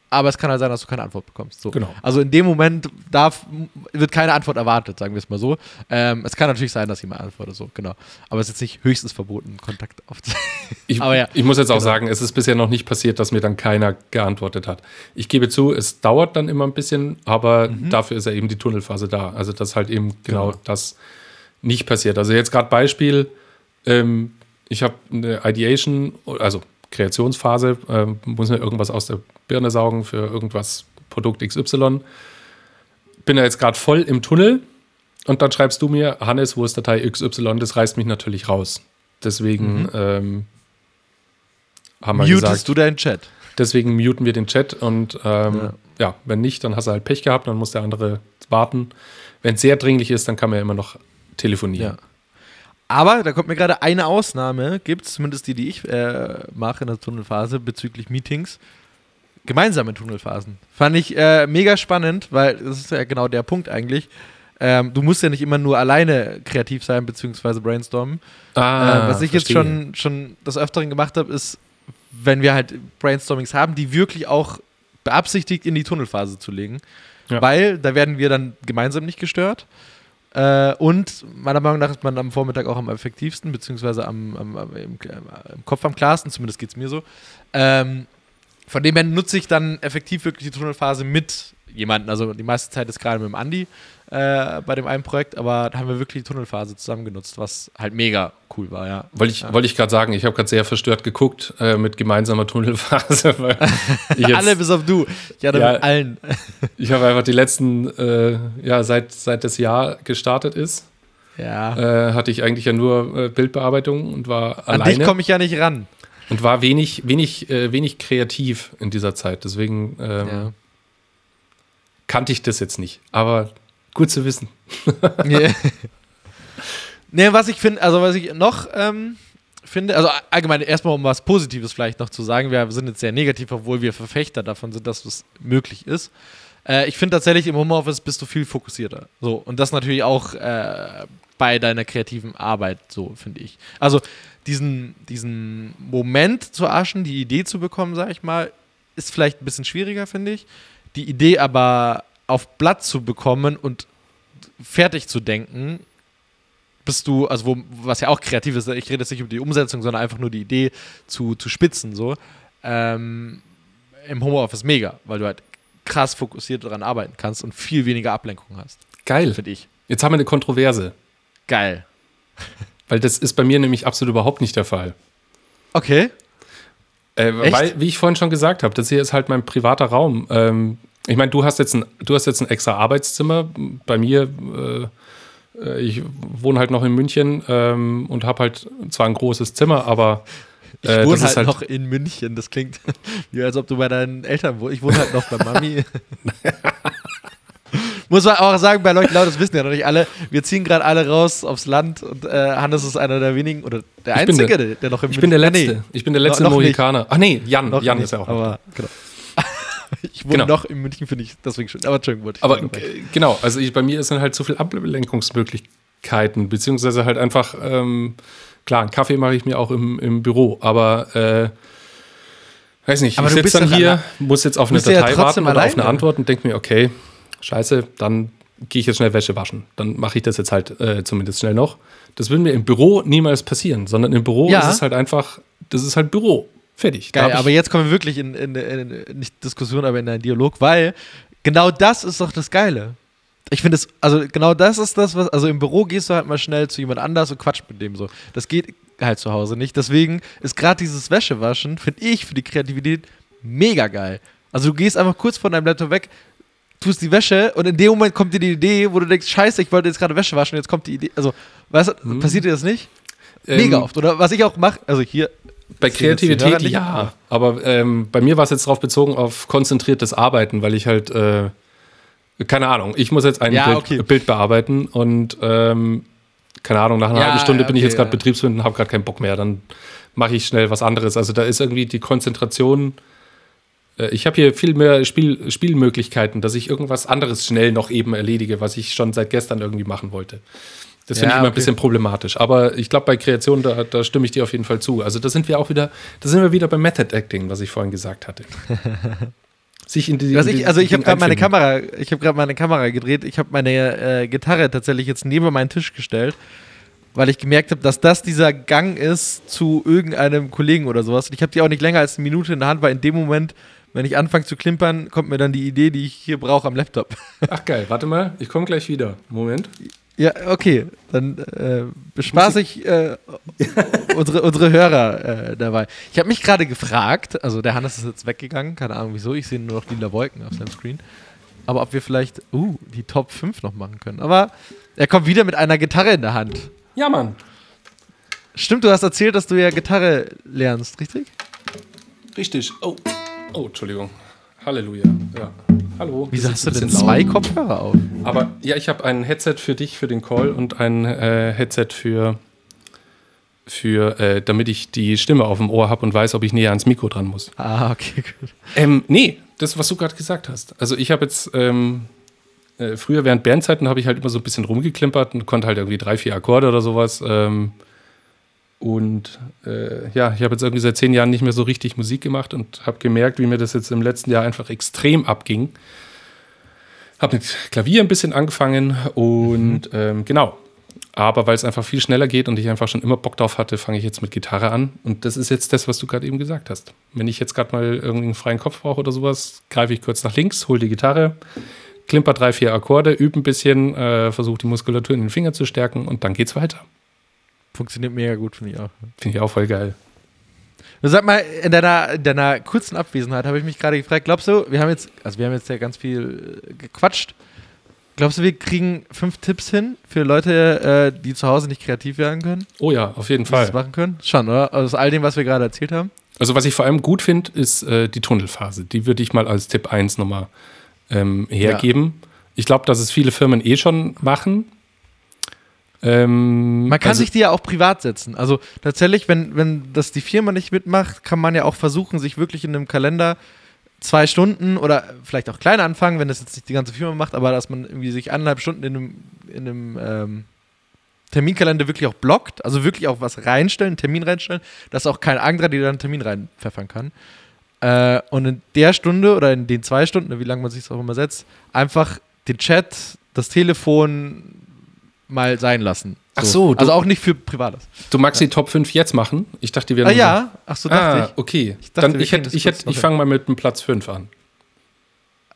aber es kann halt sein, dass du keine Antwort bekommst. So. Genau. Also in dem Moment darf, wird keine Antwort erwartet, sagen wir es mal so. Ähm, es kann natürlich sein, dass jemand antwortet, so, genau. Aber es ist jetzt nicht höchstens verboten, Kontakt aufzunehmen. Ich, ja, ich muss jetzt auch genau. sagen, es ist bisher noch nicht passiert, dass mir dann keiner geantwortet hat. Ich gebe zu, es dauert dann immer ein bisschen, aber mhm. dafür ist ja eben die Tunnelphase da. Also, dass halt eben genau, genau. das nicht passiert. Also, jetzt gerade Beispiel, ähm, ich habe eine Ideation, also Kreationsphase, äh, muss mir irgendwas aus der Birne saugen für irgendwas Produkt XY. Bin da jetzt gerade voll im Tunnel und dann schreibst du mir, Hannes, wo ist Datei XY? Das reißt mich natürlich raus. Deswegen mhm. ähm, haben wir Mutest gesagt, du deinen Chat? Deswegen muten wir den Chat und ähm, ja. ja. wenn nicht, dann hast du halt Pech gehabt, dann muss der andere warten. Wenn es sehr dringlich ist, dann kann man ja immer noch telefonieren. Ja. Aber da kommt mir gerade eine Ausnahme, gibt es zumindest die, die ich äh, mache in der Tunnelphase bezüglich Meetings. Gemeinsame Tunnelphasen. Fand ich äh, mega spannend, weil das ist ja genau der Punkt eigentlich. Ähm, du musst ja nicht immer nur alleine kreativ sein, beziehungsweise brainstormen. Ah, äh, was ich verstehe. jetzt schon, schon des Öfteren gemacht habe, ist, wenn wir halt Brainstormings haben, die wirklich auch beabsichtigt in die Tunnelphase zu legen. Ja. Weil da werden wir dann gemeinsam nicht gestört. Äh, und meiner Meinung nach ist man am Vormittag auch am effektivsten, beziehungsweise am, am, am im, im, Kopf am klarsten, zumindest geht es mir so. Ähm, von dem her nutze ich dann effektiv wirklich die Tunnelphase mit jemandem. Also die meiste Zeit ist gerade mit dem Andi äh, bei dem einen Projekt, aber da haben wir wirklich die Tunnelphase zusammen genutzt, was halt mega cool war, ja. Wollte ich, ja. wollte ich gerade sagen, ich habe gerade sehr verstört geguckt äh, mit gemeinsamer Tunnelphase. jetzt, Alle bis auf du. Ich hatte ja, mit allen. ich habe einfach die letzten, äh, ja, seit, seit das Jahr gestartet ist. Ja. Äh, hatte ich eigentlich ja nur äh, Bildbearbeitung und war An alleine. An dich komme ich ja nicht ran. Und war wenig, wenig, äh, wenig kreativ in dieser Zeit. Deswegen ähm, ja. kannte ich das jetzt nicht. Aber Gut zu wissen. yeah. Nee, was ich finde, also was ich noch ähm, finde, also allgemein erstmal um was Positives vielleicht noch zu sagen, wir sind jetzt sehr negativ, obwohl wir Verfechter davon sind, dass das möglich ist. Äh, ich finde tatsächlich im Homeoffice bist du viel fokussierter. So, und das natürlich auch äh, bei deiner kreativen Arbeit, so finde ich. Also diesen, diesen Moment zu aschen, die Idee zu bekommen, sag ich mal, ist vielleicht ein bisschen schwieriger, finde ich. Die Idee aber auf Blatt zu bekommen und fertig zu denken, bist du, also wo, was ja auch kreativ ist, ich rede jetzt nicht über die Umsetzung, sondern einfach nur die Idee zu, zu spitzen, so, ähm, im Homeoffice mega, weil du halt krass fokussiert daran arbeiten kannst und viel weniger Ablenkung hast. Geil. Finde ich. Jetzt haben wir eine Kontroverse. Geil. Weil das ist bei mir nämlich absolut überhaupt nicht der Fall. Okay. Äh, weil, wie ich vorhin schon gesagt habe, das hier ist halt mein privater Raum. Ähm, ich meine, du hast jetzt ein, du hast jetzt ein extra Arbeitszimmer. Bei mir, äh, ich wohne halt noch in München ähm, und habe halt zwar ein großes Zimmer, aber äh, ich wohne halt, halt, noch in München. Das klingt wie als ob du bei deinen Eltern wohnst. Ich wohne halt noch bei Mami. Muss man auch sagen, bei Leuten laut, das wissen ja noch nicht alle. Wir ziehen gerade alle raus aufs Land und äh, Hannes ist einer der wenigen oder der ich Einzige, der, der, noch im Ich bin der Letzte. Nee, ich bin der letzte no, Mohikaner. Ach nee, Jan. Noch Jan nicht, ist ja auch. Aber, genau. Ich wohne genau. noch in München, finde ich deswegen schön. Aber Entschuldigung, wollte ich Aber genau, also ich, bei mir ist dann halt so viel Ablenkungsmöglichkeiten, beziehungsweise halt einfach, ähm, klar, einen Kaffee mache ich mir auch im, im Büro, aber äh, Weiß nicht, Aber ich sitze dann hier, muss jetzt auf eine ja Datei trotzdem warten oder auf eine. Antwort und denke mir, okay, scheiße, dann gehe ich jetzt schnell Wäsche waschen. Dann mache ich das jetzt halt äh, zumindest schnell noch. Das würde mir im Büro niemals passieren, sondern im Büro Ja. ist es halt einfach, das ist halt Büro. Fertig. Geil, aber jetzt kommen wir wirklich in, in, in, nicht Diskussion, aber in einen Dialog, weil genau das ist doch das Geile. Ich finde es, also genau das ist das, was, also im Büro gehst du halt mal schnell zu jemand anders und quatscht mit dem so. Das geht halt zu Hause nicht. Deswegen ist gerade dieses Wäschewaschen, finde ich, für die Kreativität mega geil. Also du gehst einfach kurz von deinem Laptop weg, tust die Wäsche und in dem Moment kommt dir die Idee, wo du denkst, scheiße, ich wollte jetzt gerade Wäsche waschen, jetzt kommt die Idee. Also, weißt du, passiert dir das nicht? Mega Ähm, oft. Oder was ich auch mache, also hier, Bei Kreativität nicht, ja, aber ähm, bei mir war es jetzt darauf bezogen auf konzentriertes Arbeiten, weil ich halt, äh, keine Ahnung, ich muss jetzt ein Ja, Bild, okay. Bild bearbeiten und ähm, keine Ahnung, nach einer Ja, halben Stunde bin ich okay, jetzt gerade ja. betriebsblind und habe gerade keinen Bock mehr, dann mache ich schnell was anderes. Also da ist irgendwie die Konzentration. Äh, Ich habe hier viel mehr Spiel, Spielmöglichkeiten, dass ich irgendwas anderes schnell noch eben erledige, was ich schon seit gestern irgendwie machen wollte. Das finde Ja, ich immer ein okay. bisschen problematisch. Aber ich glaube, bei Kreation, da, da stimme ich dir auf jeden Fall zu. Also da sind wir auch wieder, da sind wir wieder beim Method Acting, was ich vorhin gesagt hatte. Sich in die, in ich, also ich habe gerade meine. Kamera, ich habe gerade meine Kamera gedreht. Ich habe meine äh, Gitarre tatsächlich jetzt neben meinen Tisch gestellt, weil ich gemerkt habe, dass das dieser Gang ist zu irgendeinem Kollegen oder sowas. Und ich habe die auch nicht länger als eine Minute in der Hand, weil in dem Moment, wenn ich anfange zu klimpern, kommt mir dann die Idee, die ich hier brauche am Laptop. Ach geil, warte mal, ich komme gleich wieder. Moment. ja, okay, dann äh, bespaß ich äh, unsere, unsere Hörer äh, dabei. Ich habe mich gerade gefragt, also der Hannes ist jetzt weggegangen, keine Ahnung wieso, ich sehe nur noch lila Wolken auf seinem Screen. Aber ob wir vielleicht, uh, die Top 5 noch machen können. Aber er kommt wieder mit einer Gitarre in der Hand. Ja, Mann. Stimmt, du hast erzählt, dass du ja Gitarre lernst, richtig? Richtig. Oh. Oh, Entschuldigung. Halleluja. Ja. Hallo. Wieso hast du denn zwei laut. Kopfhörer auf? Aber ja, ich habe ein Headset für dich für den Call und ein äh, Headset für, für äh, damit ich die Stimme auf dem Ohr habe und weiß, ob ich näher ans Mikro dran muss. Ah, okay, gut. Ähm, nee, das, was du gerade gesagt hast. Also ich habe jetzt ähm, äh, früher während Bandzeiten habe ich halt immer so ein bisschen rumgeklimpert und konnte halt irgendwie drei, vier Akkorde oder sowas. Ähm, und äh, ja, ich habe jetzt irgendwie seit zehn Jahren nicht mehr so richtig Musik gemacht und habe gemerkt, wie mir das jetzt im letzten Jahr einfach extrem abging. Habe mit Klavier ein bisschen angefangen und ähm, genau. Aber weil es einfach viel schneller geht und ich einfach schon immer Bock drauf hatte, fange ich jetzt mit Gitarre an. Und das ist jetzt das, was du gerade eben gesagt hast. Wenn ich jetzt gerade mal irgendwie einen freien Kopf brauche oder sowas, greife ich kurz nach links, hole die Gitarre, klimper drei, vier Akkorde, übe ein bisschen, äh, versuche die Muskulatur in den Finger zu stärken und dann geht's weiter. Funktioniert mega gut, finde ich auch. Finde ich auch voll geil. Du sag mal, in deiner, in deiner kurzen Abwesenheit habe ich mich gerade gefragt, glaubst du, wir haben jetzt, also wir haben jetzt ja ganz viel äh, gequatscht. Glaubst du, wir kriegen fünf Tipps hin für Leute, äh, die zu Hause nicht kreativ werden können, Oh ja, auf jeden die das Fall. machen können? Schon, oder? Aus all dem, was wir gerade erzählt haben? Also was ich vor allem gut finde, ist äh, die Tunnelphase. Die würde ich mal als Tipp 1 nochmal ähm, hergeben. Ich glaube, dass es viele Firmen eh schon machen. Ähm, Man kann also- sich die ja auch privat setzen. Also tatsächlich, wenn, wenn das die Firma nicht mitmacht, kann man ja auch versuchen, sich wirklich in einem Kalender zwei Stunden oder vielleicht auch kleiner anfangen, wenn das jetzt nicht die ganze Firma macht, aber dass man irgendwie sich eineinhalb Stunden in einem, in einem ähm, Terminkalender wirklich auch blockt, also wirklich auch was reinstellen, Termin reinstellen, dass auch kein anderer dir da einen Termin reinpfeffern kann. Äh, und in der Stunde oder in den zwei Stunden, wie lange man sich das auch immer setzt, einfach den Chat, das Telefon mal sein lassen. Ach so, also auch nicht für Privates. Du magst die Top 5 jetzt machen? Ich dachte, die wären Ah ja, ach so So. dachte Ah, okay. Ich dachte, Dann wir ich hätte, ich, hätte, ich fange mal mit dem Platz 5 an.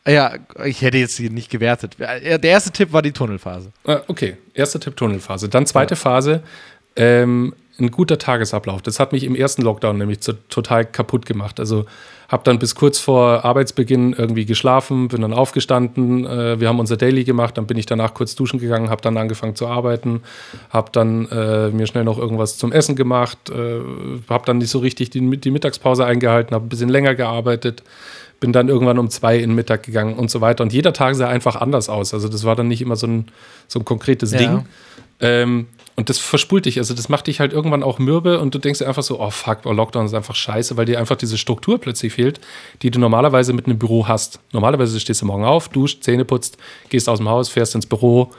ich. Ja, ich hätte jetzt hier nicht gewertet. Ja, Der erste Tipp war die Tunnelphase. Ah, okay, erster Tipp Tunnelphase. Dann zweite Phase, ähm, ein guter Tagesablauf. Das hat mich im ersten Lockdown nämlich total kaputt gemacht. Also habe dann bis kurz vor Arbeitsbeginn irgendwie geschlafen, bin dann aufgestanden, äh, wir haben unser Daily gemacht, dann bin ich danach kurz duschen gegangen, habe dann angefangen zu arbeiten, habe dann äh, mir schnell noch irgendwas zum Essen gemacht, äh, habe dann nicht so richtig die, die Mittagspause eingehalten, habe ein bisschen länger gearbeitet, bin dann irgendwann um zwei in den Mittag gegangen und so weiter. Und jeder Tag sah einfach anders aus. Also das war dann nicht immer so ein, so ein konkretes Ja. Ding. Ähm, und das verspult dich, also das macht dich halt irgendwann auch mürbe und du denkst dir einfach so, oh fuck, oh, Lockdown ist einfach scheiße, weil dir einfach diese Struktur plötzlich fehlt, die du normalerweise mit einem Büro hast. Normalerweise stehst du morgen auf, duscht, Zähne putzt, gehst aus dem Haus, fährst ins Büro,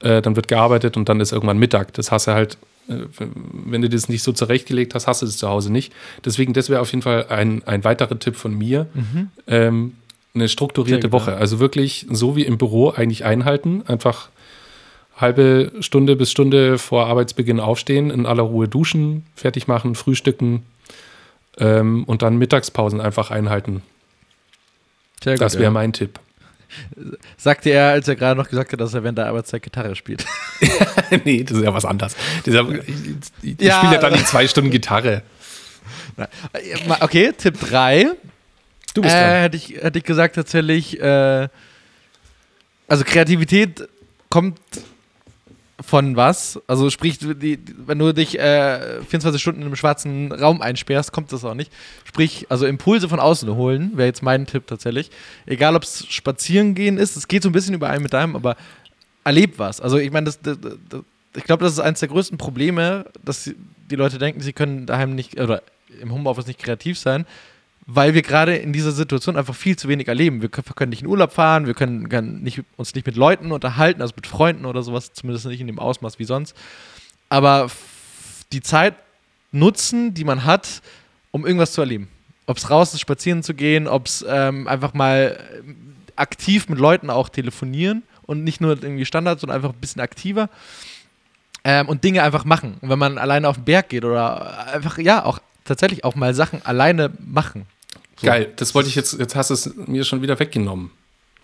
äh, dann wird gearbeitet und dann ist irgendwann Mittag. Das hast du halt Äh, wenn du das nicht so zurechtgelegt hast, hast du das zu Hause nicht. Deswegen, das wäre auf jeden Fall ein, ein weiterer Tipp von mir. Mhm. Ähm, eine strukturierte Woche. Also wirklich so wie im Büro eigentlich einhalten. Einfach halbe Stunde bis Stunde vor Arbeitsbeginn aufstehen, in aller Ruhe duschen, fertig machen, frühstücken ähm, und dann Mittagspausen einfach einhalten. Sehr gut, das wäre mein Tipp. Sagte er, als er gerade noch gesagt hat, dass er während der Arbeitszeit Gitarre spielt. nee, das ist ja was anderes. Dieser, ich, ja. spiele ja dann nicht zwei Stunden Gitarre. Okay, Tipp 3. Du bist äh, dran. Hätte ich, hätte ich gesagt, tatsächlich, äh, also Kreativität kommt von was? Also sprich, die, wenn du dich äh, 24 Stunden in einem schwarzen Raum einsperrst, kommt das auch nicht. Sprich, also Impulse von außen holen, wäre jetzt mein Tipp tatsächlich. Egal, ob es spazieren gehen ist, es geht so ein bisschen überein mit deinem, aber erleb was. Also ich meine, ich glaube, das ist eines der größten Probleme, dass die Leute denken, sie können daheim nicht, oder im Homeoffice nicht kreativ sein weil wir gerade in dieser Situation einfach viel zu wenig erleben. Wir können, nicht in Urlaub fahren, wir können, nicht, uns nicht mit Leuten unterhalten, also mit Freunden oder sowas, zumindest nicht in dem Ausmaß wie sonst. Aber die Zeit nutzen, die man hat, um irgendwas zu erleben. Ob es raus ist, spazieren zu gehen, ob es ähm, einfach mal aktiv mit Leuten auch telefonieren und nicht nur irgendwie Standard, sondern einfach ein bisschen aktiver. Ähm, und Dinge einfach machen. Und wenn man alleine auf den Berg geht oder einfach, ja, auch tatsächlich auch mal Sachen alleine machen. So. Geil, das wollte ich jetzt, jetzt hast du es mir schon wieder weggenommen.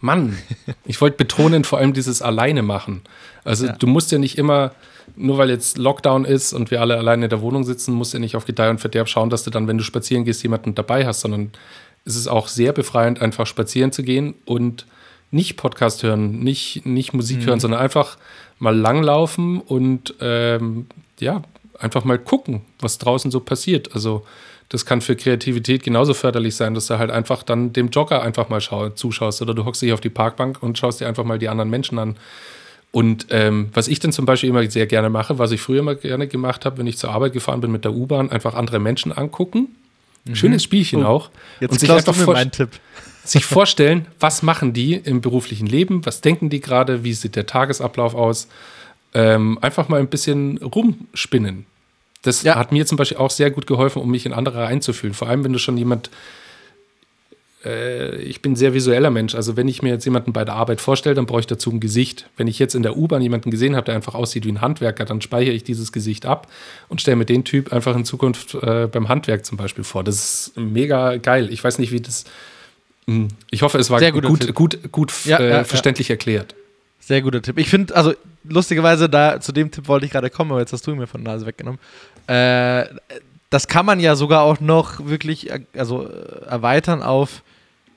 Mann, ich wollte betonen, vor allem dieses Alleine machen. Also ja. du musst ja nicht immer, nur weil jetzt Lockdown ist und wir alle alleine in der Wohnung sitzen, musst du ja nicht auf Gedeih und Verderb schauen, dass du dann, wenn du spazieren gehst, jemanden dabei hast, sondern es ist auch sehr befreiend, einfach spazieren zu gehen und nicht Podcast hören, nicht, nicht Musik mhm. hören, sondern einfach mal langlaufen und ähm, ja, einfach mal gucken, was draußen so passiert. Also das kann für Kreativität genauso förderlich sein, dass du halt einfach dann dem Jogger einfach mal schau, zuschaust oder du hockst dich auf die Parkbank und schaust dir einfach mal die anderen Menschen an. Und ähm, was ich dann zum Beispiel immer sehr gerne mache, was ich früher immer gerne gemacht habe, wenn ich zur Arbeit gefahren bin mit der U-Bahn, einfach andere Menschen angucken. Mhm. Schönes Spielchen oh, auch. Jetzt und sich einfach vor sich vorstellen, was machen die im beruflichen Leben, was denken die gerade, wie sieht der Tagesablauf aus. Ähm, einfach mal ein bisschen rumspinnen. Das ja. hat mir zum Beispiel auch sehr gut geholfen, um mich in andere einzufühlen. Vor allem, wenn du schon jemand, äh, ich bin ein sehr visueller Mensch, also wenn ich mir jetzt jemanden bei der Arbeit vorstelle, dann brauche ich dazu ein Gesicht. Wenn ich jetzt in der U-Bahn jemanden gesehen habe, der einfach aussieht wie ein Handwerker, dann speichere ich dieses Gesicht ab und stelle mir den Typ einfach in Zukunft äh, beim Handwerk zum Beispiel vor. Das ist mega geil. Ich weiß nicht, wie das. Mh, hm, ich hoffe, es war gut, gut, gut, gut, ja, äh, ja, verständlich erklärt. Sehr guter Tipp. Ich finde, also lustigerweise, da zu dem Tipp wollte ich gerade kommen, aber jetzt hast du ihn mir von der Nase weggenommen. Äh, das kann man ja sogar auch noch wirklich äh, also, äh, erweitern auf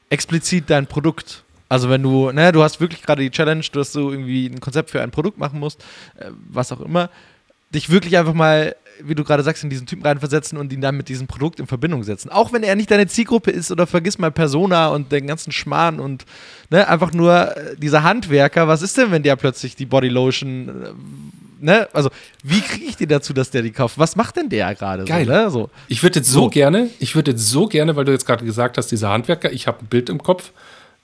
explizit dein Produkt. Also wenn du, ne, du hast wirklich gerade die Challenge, dass du irgendwie ein Konzept für ein Produkt machen musst, äh, was auch immer, dich wirklich einfach mal, wie du gerade sagst, in diesen Typen reinversetzen und ihn dann mit diesem Produkt in Verbindung setzen. Auch wenn er nicht deine Zielgruppe ist oder vergiss mal Persona und den ganzen Schmarrn und ne, einfach nur dieser Handwerker, was ist denn, wenn der plötzlich die Bodylotion ne, also wie kriege ich den dazu, dass der die kauft? Was macht denn der gerade? Geil. So, ne? so. Ich würde jetzt so, so, gerne, ich würde jetzt so gerne, weil du jetzt gerade gesagt hast, dieser Handwerker, ich habe ein Bild im Kopf,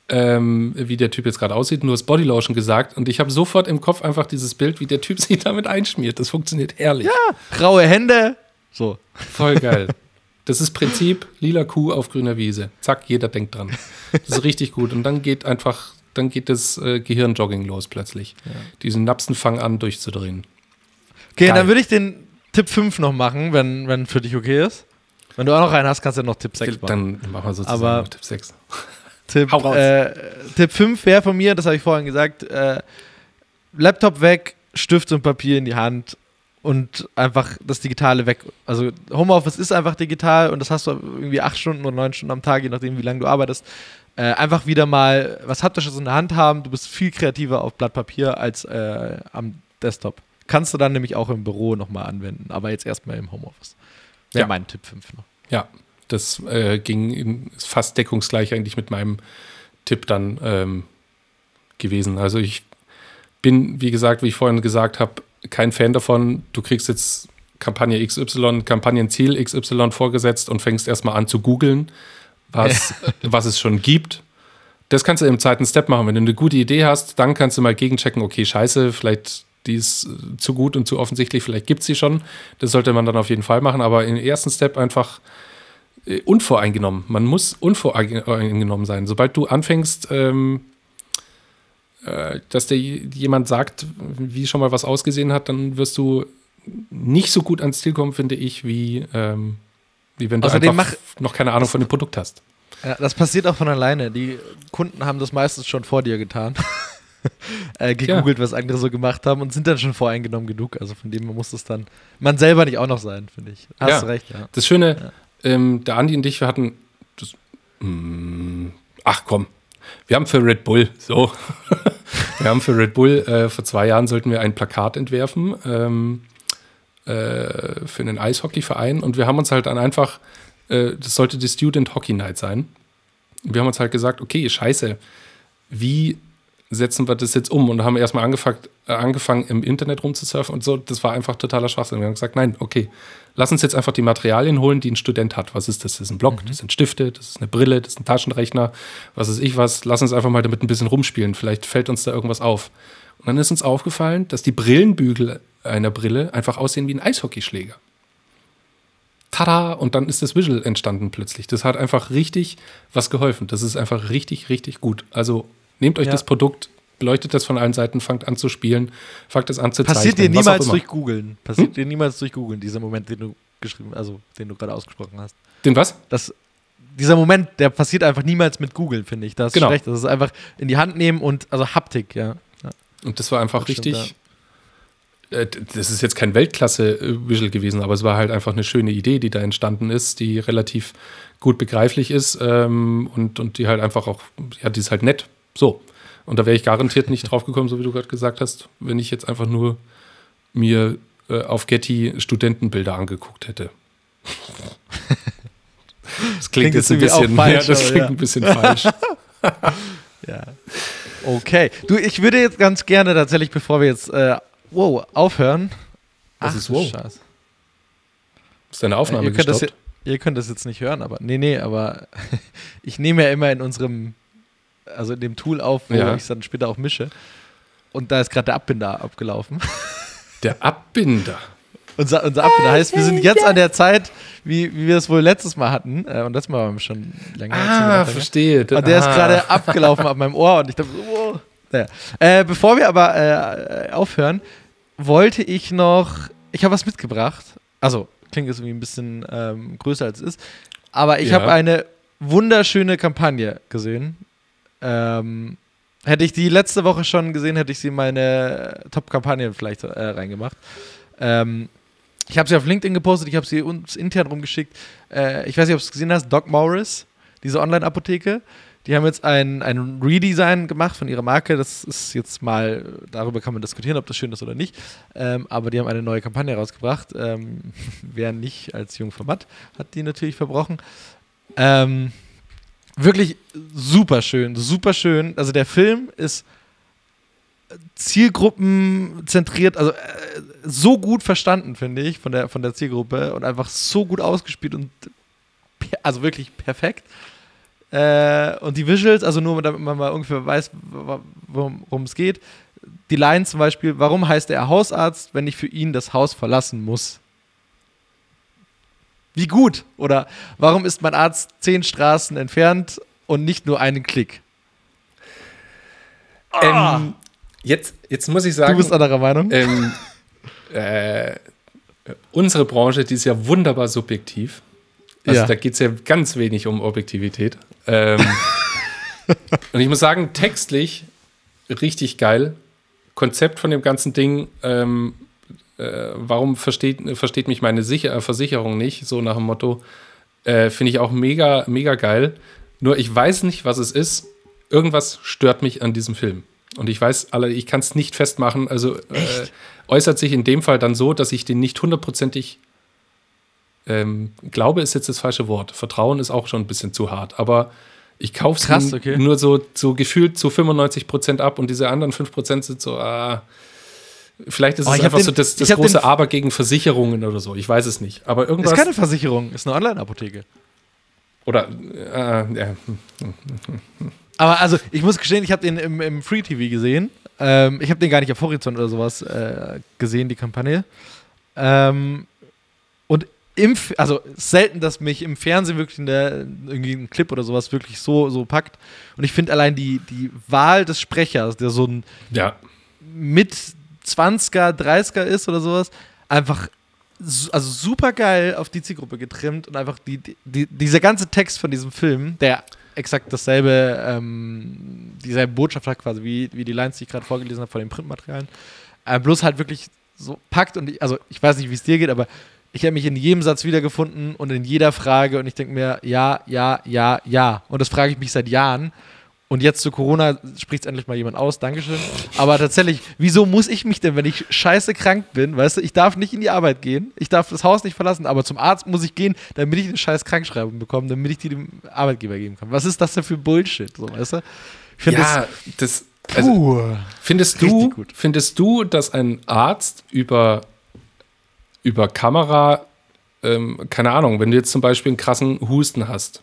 ähm, wie der Typ jetzt gerade aussieht, nur das Bodylotion gesagt und ich habe sofort im Kopf einfach dieses Bild, wie der Typ sich damit einschmiert. Das funktioniert herrlich. Ja, graue Hände. So. Voll geil. Das ist Prinzip lila Kuh auf grüner Wiese. Zack, jeder denkt dran. Das ist richtig gut. Und dann geht einfach dann geht das äh, Gehirnjogging los plötzlich. Ja. Diesen Napsen fangen an durchzudrehen. Okay, Geil. dann würde ich den Tipp 5 noch machen, wenn, wenn für dich okay ist. Wenn du auch noch einen hast, kannst du noch Tipp 6 machen. Dann machen wir sozusagen Aber Tipp 6. Tipp, äh, Tipp 5 wäre von mir, das habe ich vorhin gesagt, äh, Laptop weg, Stift und Papier in die Hand und einfach das Digitale weg. Also Homeoffice ist einfach digital und das hast du irgendwie acht Stunden oder neun Stunden am Tag, je nachdem, wie lange du arbeitest äh, einfach wieder mal was Haptisches in der Hand haben. Du bist viel kreativer auf Blatt Papier als äh, am Desktop. Kannst du dann nämlich auch im Büro nochmal anwenden, aber jetzt erstmal im Homeoffice. Wäre ja. mein Tipp 5 noch. Ja, das äh, ging in, fast deckungsgleich eigentlich mit meinem Tipp dann ähm, gewesen. Also ich bin, wie gesagt, wie ich vorhin gesagt habe, kein Fan davon. Du kriegst jetzt Kampagne XY, Kampagnenziel XY vorgesetzt und fängst erstmal an zu googeln was, was es schon gibt. Das kannst du im zweiten Step machen. Wenn du eine gute Idee hast, dann kannst du mal gegenchecken, okay, scheiße, vielleicht die ist äh, zu gut und zu offensichtlich, vielleicht gibt es sie schon. Das sollte man dann auf jeden Fall machen, aber im ersten Step einfach äh, unvoreingenommen. Man muss unvoreingenommen sein. Sobald du anfängst, ähm, äh, dass dir jemand sagt, wie schon mal was ausgesehen hat, dann wirst du nicht so gut ans Ziel kommen, finde ich, wie, ähm, wie wenn du Außerdem einfach noch keine Ahnung von dem Produkt hast. Ja, das passiert auch von alleine. Die Kunden haben das meistens schon vor dir getan. äh, gegoogelt, ja. was andere so gemacht haben und sind dann schon voreingenommen genug. Also von dem muss es dann man selber nicht auch noch sein, finde ich. Hast ja. du recht, ja. Das Schöne, ähm, der Andi und ich, wir hatten das, mh, mm, ach komm, wir haben für Red Bull, so, wir haben für Red Bull, äh, vor zwei Jahren sollten wir ein Plakat entwerfen ähm, äh, für einen Eishockeyverein und wir haben uns halt dann einfach, äh, das sollte die Student Hockey Night sein. Wir haben uns halt gesagt, okay, scheiße, wie setzen wir das jetzt um? Und haben erstmal angefangen, äh, angefangen, im Internet rumzusurfen und so. Das war einfach totaler Schwachsinn. Wir haben gesagt, nein, okay, lass uns jetzt einfach die Materialien holen, die ein Student hat. Was ist das? Das ist ein Block, mhm. das sind Stifte, das ist eine Brille, das ist ein Taschenrechner, was ist ich was. Lass uns einfach mal damit ein bisschen rumspielen. Vielleicht fällt uns da irgendwas auf. Und dann ist uns aufgefallen, dass die Brillenbügel einer Brille einfach aussehen wie ein Eishockeyschläger. Tada! Und dann ist das Visual entstanden plötzlich. Das hat einfach richtig was geholfen. Das ist einfach richtig, richtig gut. Also Nehmt euch ja. das Produkt, beleuchtet das von allen Seiten, fangt an zu spielen, fangt es an zu Passiert zeichnen. Passiert dir niemals durch Googeln. Passiert hm? dir niemals durch Googeln, dieser Moment, den du geschrieben, also den du gerade ausgesprochen hast. Den was? Das, dieser Moment, der passiert einfach niemals mit Googeln, finde ich. Das ist genau. schlecht. Das ist einfach in die Hand nehmen und, also Haptik, ja. ja. Und das war einfach das richtig. Stimmt, ja. Äh, das ist jetzt kein Weltklasse-Visual gewesen, aber es war halt einfach eine schöne Idee, die da entstanden ist, die relativ gut begreiflich ist ähm, und, und die halt einfach auch, ja, die ist halt nett so. Und da wäre ich garantiert nicht drauf gekommen, so wie du gerade gesagt hast, wenn ich jetzt einfach nur mir äh, auf Getty Studentenbilder angeguckt hätte. Das klingt, klingt jetzt ein bisschen, falsch, ja, das klingt ja. ein bisschen falsch. ja. Okay. Du, ich würde jetzt ganz gerne tatsächlich, bevor wir jetzt äh, wow, aufhören. Was Ach, ist wow? Scheiß. Ist deine Aufnahme ihr könnt, das, ihr könnt das jetzt nicht hören, aber nee, nee, aber ich nehme ja immer in unserem also in dem Tool auf, wo ja. ich es dann später auch mische. Und da ist gerade der Abbinder abgelaufen. Der Abbinder. unser, unser Abbinder heißt, wir sind jetzt an der Zeit, wie, wie wir es wohl letztes Mal hatten. Äh, und letztes Mal waren wir schon länger. Ah, verstehe. Und der ah. ist gerade abgelaufen auf meinem Ohr und ich dachte so, oh. Naja. Äh, bevor wir aber äh, aufhören, wollte ich noch, ich habe was mitgebracht. Also, klingt jetzt irgendwie ein bisschen ähm, größer als es ist. Aber ich ja. habe eine wunderschöne Kampagne gesehen ähm, hätte ich die letzte Woche schon gesehen, hätte ich sie in meine Top-Kampagne vielleicht äh, reingemacht. Ähm, ich habe sie auf LinkedIn gepostet, ich habe sie uns intern rumgeschickt. Äh, ich weiß nicht, ob du es gesehen hast, Doc Morris, diese Online-Apotheke. Die haben jetzt ein, ein Redesign gemacht von ihrer Marke. Das ist jetzt mal, darüber kann man diskutieren, ob das schön ist oder nicht. Ähm, aber die haben eine neue Kampagne rausgebracht. Ähm, wer nicht als Jungformat hat die natürlich verbrochen. Ähm, wirklich super schön, super schön. Also der Film ist zielgruppenzentriert, also äh, so gut verstanden, finde ich, von der, von der Zielgruppe und einfach so gut ausgespielt und also wirklich perfekt. Äh, und die Visuals, also nur damit man mal ungefähr weiß, worum es geht. Die Line zum Beispiel, warum heißt er Hausarzt, wenn ich für ihn das Haus verlassen muss? Wie gut? Oder warum ist mein Arzt zehn Straßen entfernt und nicht nur einen Klick? Ah. Ähm, jetzt, jetzt muss ich sagen. Du bist anderer Meinung? Ähm, äh, unsere Branche, die ist ja wunderbar subjektiv. Also ja. da geht es ja ganz wenig um Objektivität. Ähm, und ich muss sagen, textlich richtig geil. Konzept von dem ganzen Ding ähm, äh, warum versteht, versteht mich meine Sicher äh, Versicherung nicht? So nach dem Motto, äh, finde ich auch mega, mega geil. Nur ich weiß nicht, was es ist. Irgendwas stört mich an diesem Film. Und ich weiß, alle, ich kann es nicht festmachen. Also äh, äußert sich in dem Fall dann so, dass ich den nicht hundertprozentig ähm, glaube, ist jetzt das falsche Wort. Vertrauen ist auch schon ein bisschen zu hart. Aber ich kaufe es okay. nur so, so gefühlt zu 95 Prozent ab und diese anderen 5 Prozent sind so, ah, Vielleicht ist oh, es einfach den, so das, das große Aber gegen Versicherungen oder so. Ich weiß es nicht. Aber irgendwas. Ist keine Versicherung, ist eine Online-Apotheke. Oder, äh, ja. Aber also, ich muss gestehen, ich habe den im, im Free TV gesehen. Ähm, ich habe den gar nicht auf Horizont oder sowas äh, gesehen, die Kampagne. Ähm, und im, also selten, dass mich im Fernsehen wirklich in der, irgendwie ein Clip oder sowas wirklich so, so packt. Und ich finde allein die, die Wahl des Sprechers, der so ein Ja. mit 20er, 30er ist oder sowas, einfach also super geil auf die Zielgruppe getrimmt und einfach die, die, dieser ganze Text von diesem Film, der exakt dasselbe, ähm, dieselbe Botschaft hat quasi wie, wie die Lines, die ich gerade vorgelesen habe von den Printmaterialien, äh, bloß halt wirklich so packt und ich, also ich weiß nicht, wie es dir geht, aber ich habe mich in jedem Satz wiedergefunden und in jeder Frage und ich denke mir, ja, ja, ja, ja. Und das frage ich mich seit Jahren. Und jetzt zu Corona spricht es endlich mal jemand aus, Dankeschön. Aber tatsächlich, wieso muss ich mich denn, wenn ich scheiße krank bin, weißt du, ich darf nicht in die Arbeit gehen, ich darf das Haus nicht verlassen, aber zum Arzt muss ich gehen, damit ich eine scheiß Krankschreibung bekomme, damit ich die dem Arbeitgeber geben kann. Was ist das denn für Bullshit, so, weißt du? Ich finde Ja, das. das, Also, puh. Findest du, gut. findest du, dass ein Arzt über, über Kamera, ähm, keine Ahnung, wenn du jetzt zum Beispiel einen krassen Husten hast,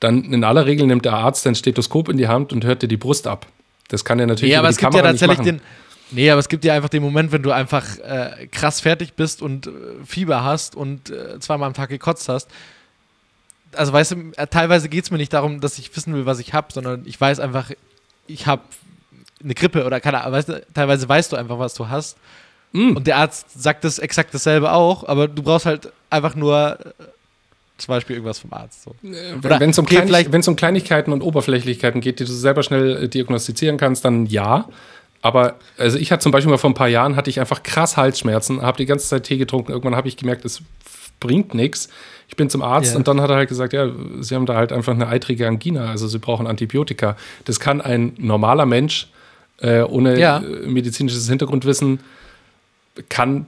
dann in aller Regel nimmt der Arzt ein Stethoskop in die Hand und hört dir die Brust ab. Das kann er natürlich Nee, aber über es die gibt ja Kamera nicht tatsächlich machen. den. Nee, aber es gibt ja einfach den Moment, wenn du einfach äh, krass fertig bist und äh, Fieber hast und äh, zweimal am Tag gekotzt hast. Also, weißt du, äh, teilweise geht es mir nicht darum, dass ich wissen will, was ich habe, sondern ich weiß einfach, ich habe eine Grippe oder keine Ahnung. Weißt du, teilweise weißt du einfach, was du hast. Mm. Und der Arzt sagt das exakt dasselbe auch, aber du brauchst halt einfach nur äh, zum Beispiel irgendwas vom Arzt. So. Wenn es um, okay, Kleinig um Kleinigkeiten und Oberflächlichkeiten geht, die du selber schnell äh, diagnostizieren kannst, dann ja. Aber also ich hatte zum Beispiel mal vor ein paar Jahren, hatte ich einfach krass Halsschmerzen, habe die ganze Zeit Tee getrunken. Irgendwann habe ich gemerkt, es bringt nichts. Ich bin zum Arzt Ja. und dann hat er halt gesagt, ja, Sie haben da halt einfach eine eitrige Angina, also Sie brauchen Antibiotika. Das kann ein normaler Mensch äh, ohne Ja. äh, medizinisches Hintergrundwissen kann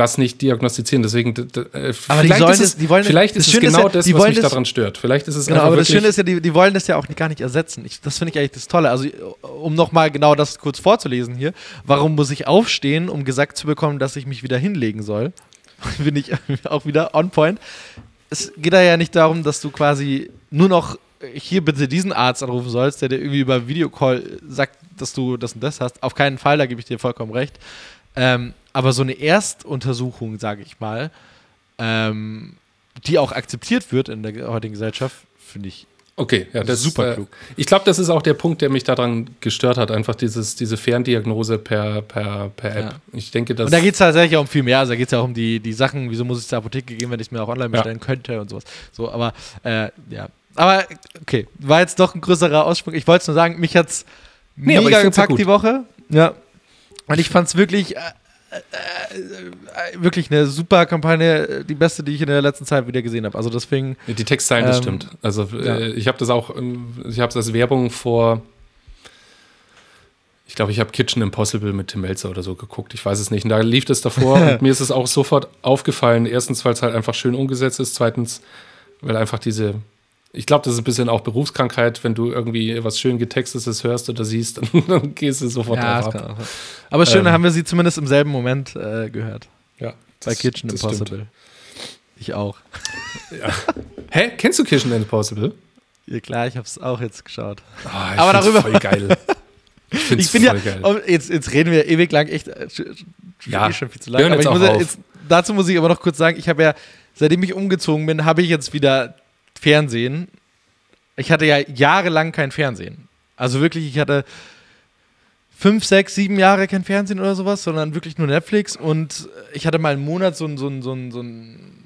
das nicht diagnostizieren. Deswegen, äh, Aber die vielleicht ist es, das- die wollen- vielleicht das ist es Schöne ist genau ja, das, was mich das- daran stört. Vielleicht ist es Genau, aber das Schöne ist ja, die, die wollen das ja auch gar nicht ersetzen. Ich, das finde ich eigentlich das Tolle. Also, um nochmal genau das kurz vorzulesen hier. Warum muss ich aufstehen, um gesagt zu bekommen, dass ich mich wieder hinlegen soll? Bin ich auch wieder on point. Es geht da ja nicht darum, dass du quasi nur noch hier bitte diesen Arzt anrufen sollst, der dir irgendwie über Videocall sagt, dass du das und das hast. Auf keinen Fall, da gebe ich dir vollkommen recht. Ähm, aber so eine Erstuntersuchung, sage ich mal, ähm, die auch akzeptiert wird in der heutigen Gesellschaft, finde ich Okay, ja, das Super ist äh, klug. Ich glaube, das ist auch der Punkt, der mich daran gestört hat, einfach dieses, diese Ferndiagnose per, per, per App. Ja. Ich denke, dass. Und da geht es tatsächlich auch um viel mehr. Also da geht es ja auch um die, die Sachen, wieso muss ich zur Apotheke gehen, wenn ich es mir auch online bestellen könnte und sowas. So, aber äh, ja. Aber okay, war jetzt doch ein größerer Aussprung. Ich wollte es nur sagen, mich hat es Nee, mega ja gepackt die Woche. Ja. Und ich fand es wirklich, äh, äh, wirklich eine super Kampagne, die beste, die ich in der letzten Zeit wieder gesehen habe. Also deswegen, Die Textzeilen, das Ähm, stimmt. Also ja. äh, ich habe das auch, ähm, ich habe es als Werbung vor, ich glaube, ich habe Kitchen Impossible mit Tim Melzer oder so geguckt. Ich weiß es nicht. Und da lief das davor und mir ist es auch sofort aufgefallen. Erstens, weil es halt einfach schön umgesetzt ist. Zweitens, weil einfach diese, ich glaube, das ist ein bisschen auch Berufskrankheit, wenn du irgendwie was schön getextetes hörst oder siehst, dann, gehst du sofort ja, drauf ab. Aber schön, Ähm, haben wir sie zumindest im selben Moment äh, gehört. Ja, Bei das- Kitchen das Impossible. stimmt. Ich auch. Hä? Kennst du Kitchen Impossible? Ja, klar, ich habe es auch jetzt geschaut. Ich Aber find's darüber- voll geil. Ich finde Ich bin ja, voll geil. oh, jetzt, jetzt reden wir ewig lang, echt äh, Ja, eh schon viel zu wir lang. hören Aber muss ja jetzt, dazu muss ich aber noch kurz sagen, ich habe ja, seitdem ich umgezogen bin, habe ich jetzt wieder Fernsehen. Ich hatte ja jahrelang kein Fernsehen. Also wirklich, ich hatte fünf, sechs, sieben Jahre kein Fernsehen oder sowas, sondern wirklich nur Netflix und ich hatte mal einen Monat so ein, so ein, so ein, so ein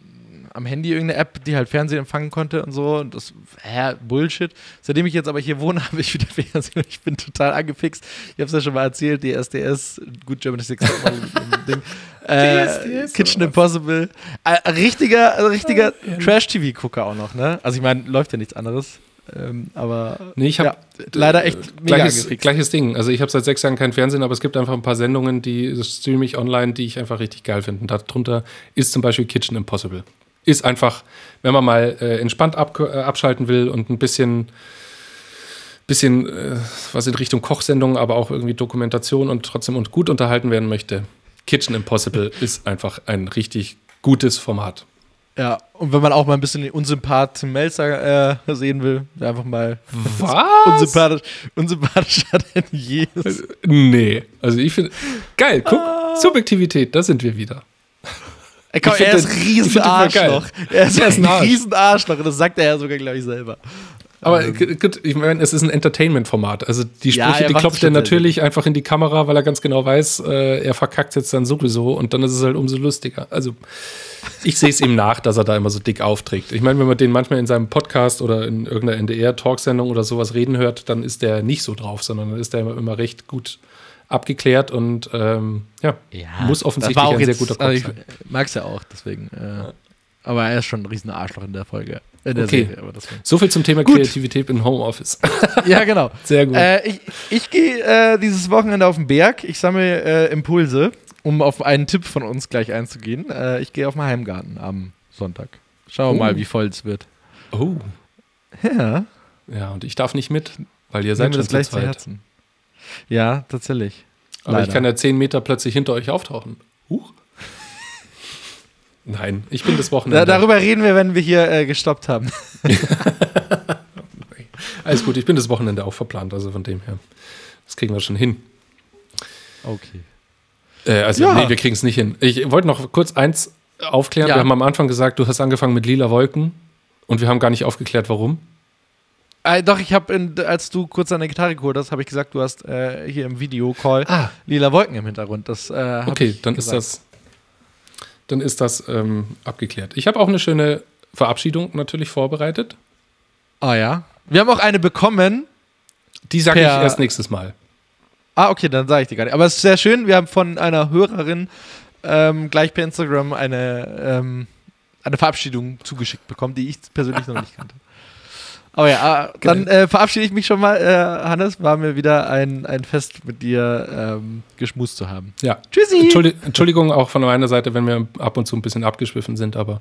am Handy irgendeine App, die halt Fernsehen empfangen konnte und so. Und das, hä, Bullshit. Seitdem ich jetzt aber hier wohne, habe ich wieder Fernsehen und ich bin total angefixt. Ich habe es ja schon mal erzählt, die SDS, gut German Six Topmodel mit dem Ding. Äh, DSDS Kitchen Impossible. Äh, richtiger, richtiger Trash-TV-Gucker auch noch, ne? Also ich meine, läuft ja nichts anderes. Ähm, aber Nee, ich habe ja, leider echt mega gleiches, angefixt. gleiches Ding. Also ich habe seit sechs Jahren kein Fernsehen, aber es gibt einfach ein paar Sendungen, die streame ich online, die ich einfach richtig geil finde. Und darunter ist zum Beispiel Kitchen Impossible. Ist einfach, wenn man mal äh, entspannt ab, äh, abschalten will und ein bisschen, bisschen äh, was in Richtung Kochsendung, aber auch irgendwie Dokumentation und trotzdem und gut unterhalten werden möchte. Kitchen Impossible ist einfach ein richtig gutes Format. Ja, und wenn man auch mal ein bisschen den Unsympath Tim Melzer äh, sehen will, einfach mal Was? unsympathisch, unsympathischer denn je ist. Nee. Also ich finde. Geil, guck. Subjektivität, da sind wir wieder. Komm, Ich er ist ein Riesenarschloch. Er ist Er ist ein ein Arsch. Riesenarschloch. Und das sagt er ja sogar, glaube ich, selber. Aber g- gut, ich meine, es ist ein Entertainment-Format. Also die Ja, Sprüche, er die klopft er natürlich einfach in die Kamera, weil er ganz genau weiß, äh, er verkackt jetzt dann sowieso und dann ist es halt umso lustiger. Also ich sehe es ihm nach, dass er da immer so dick aufträgt. Ich meine, wenn man den manchmal in seinem Podcast oder in irgendeiner NDR-Talksendung oder sowas reden hört, dann ist der nicht so drauf, sondern dann ist der immer, immer recht gut abgeklärt und ähm, ja, muss offensichtlich ein sehr guter Kopf also ich sein. mag es ja auch, deswegen. Äh, aber er ist schon ein Riesenarschloch in der Folge. In der Okay. Serie. So viel zum Thema Gut. Kreativität im Homeoffice. Ja, genau. Sehr gut. Äh, ich ich gehe äh, dieses Wochenende auf den Berg. Ich sammle äh, Impulse, um auf einen Tipp von uns gleich einzugehen. Äh, ich gehe auf den Heimgarten am Sonntag. Schauen wir Oh. mal, wie voll es wird. Oh, Ja, ja, und ich darf nicht mit, weil ihr nehmen seid wir schon das gleich zu. Herzen. Ja, tatsächlich. Aber ich Leider. kann ja zehn Meter plötzlich hinter euch auftauchen. Huch. Nein, ich bin das Wochenende. Da, darüber reden wir, wenn wir hier äh, gestoppt haben. Alles gut, ich bin das Wochenende auch verplant, also von dem her. Das kriegen wir schon hin. Okay. Äh, also, Ja. nee, wir kriegen es nicht hin. Ich wollte noch kurz eins aufklären. Ja. Wir haben am Anfang gesagt, du hast angefangen mit lila Wolken und wir haben gar nicht aufgeklärt, warum. Äh, doch, ich habe, als du kurz deine Gitarre geholt hast, habe ich gesagt, du hast äh, hier im Videocall Ah. lila Wolken im Hintergrund. Das, äh, Okay, dann gesagt. ist das, dann ist das ähm, abgeklärt. Ich habe auch eine schöne Verabschiedung natürlich vorbereitet. Ah ja. Wir haben auch eine bekommen. Die sage ich erst nächstes Mal. Ah, okay, dann sage ich dir gar nicht. Aber es ist sehr schön. Wir haben von einer Hörerin ähm, gleich per Instagram eine, ähm, eine Verabschiedung zugeschickt bekommen, die ich persönlich noch nicht kannte. Aber ja, äh, dann äh, verabschiede ich mich schon mal, äh, Hannes. War mir wieder ein, ein Fest mit dir ähm, geschmust zu haben. Ja. Tschüssi! Entschuldi- Entschuldigung auch von meiner Seite, wenn wir ab und zu ein bisschen abgeschwiffen sind, aber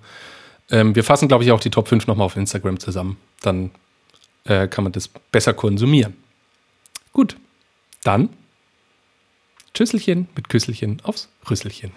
ähm, wir fassen, glaube ich, auch die Top 5 nochmal auf Instagram zusammen. Dann äh, kann man das besser konsumieren. Gut, dann Tschüsselchen mit Küsselchen aufs Rüsselchen.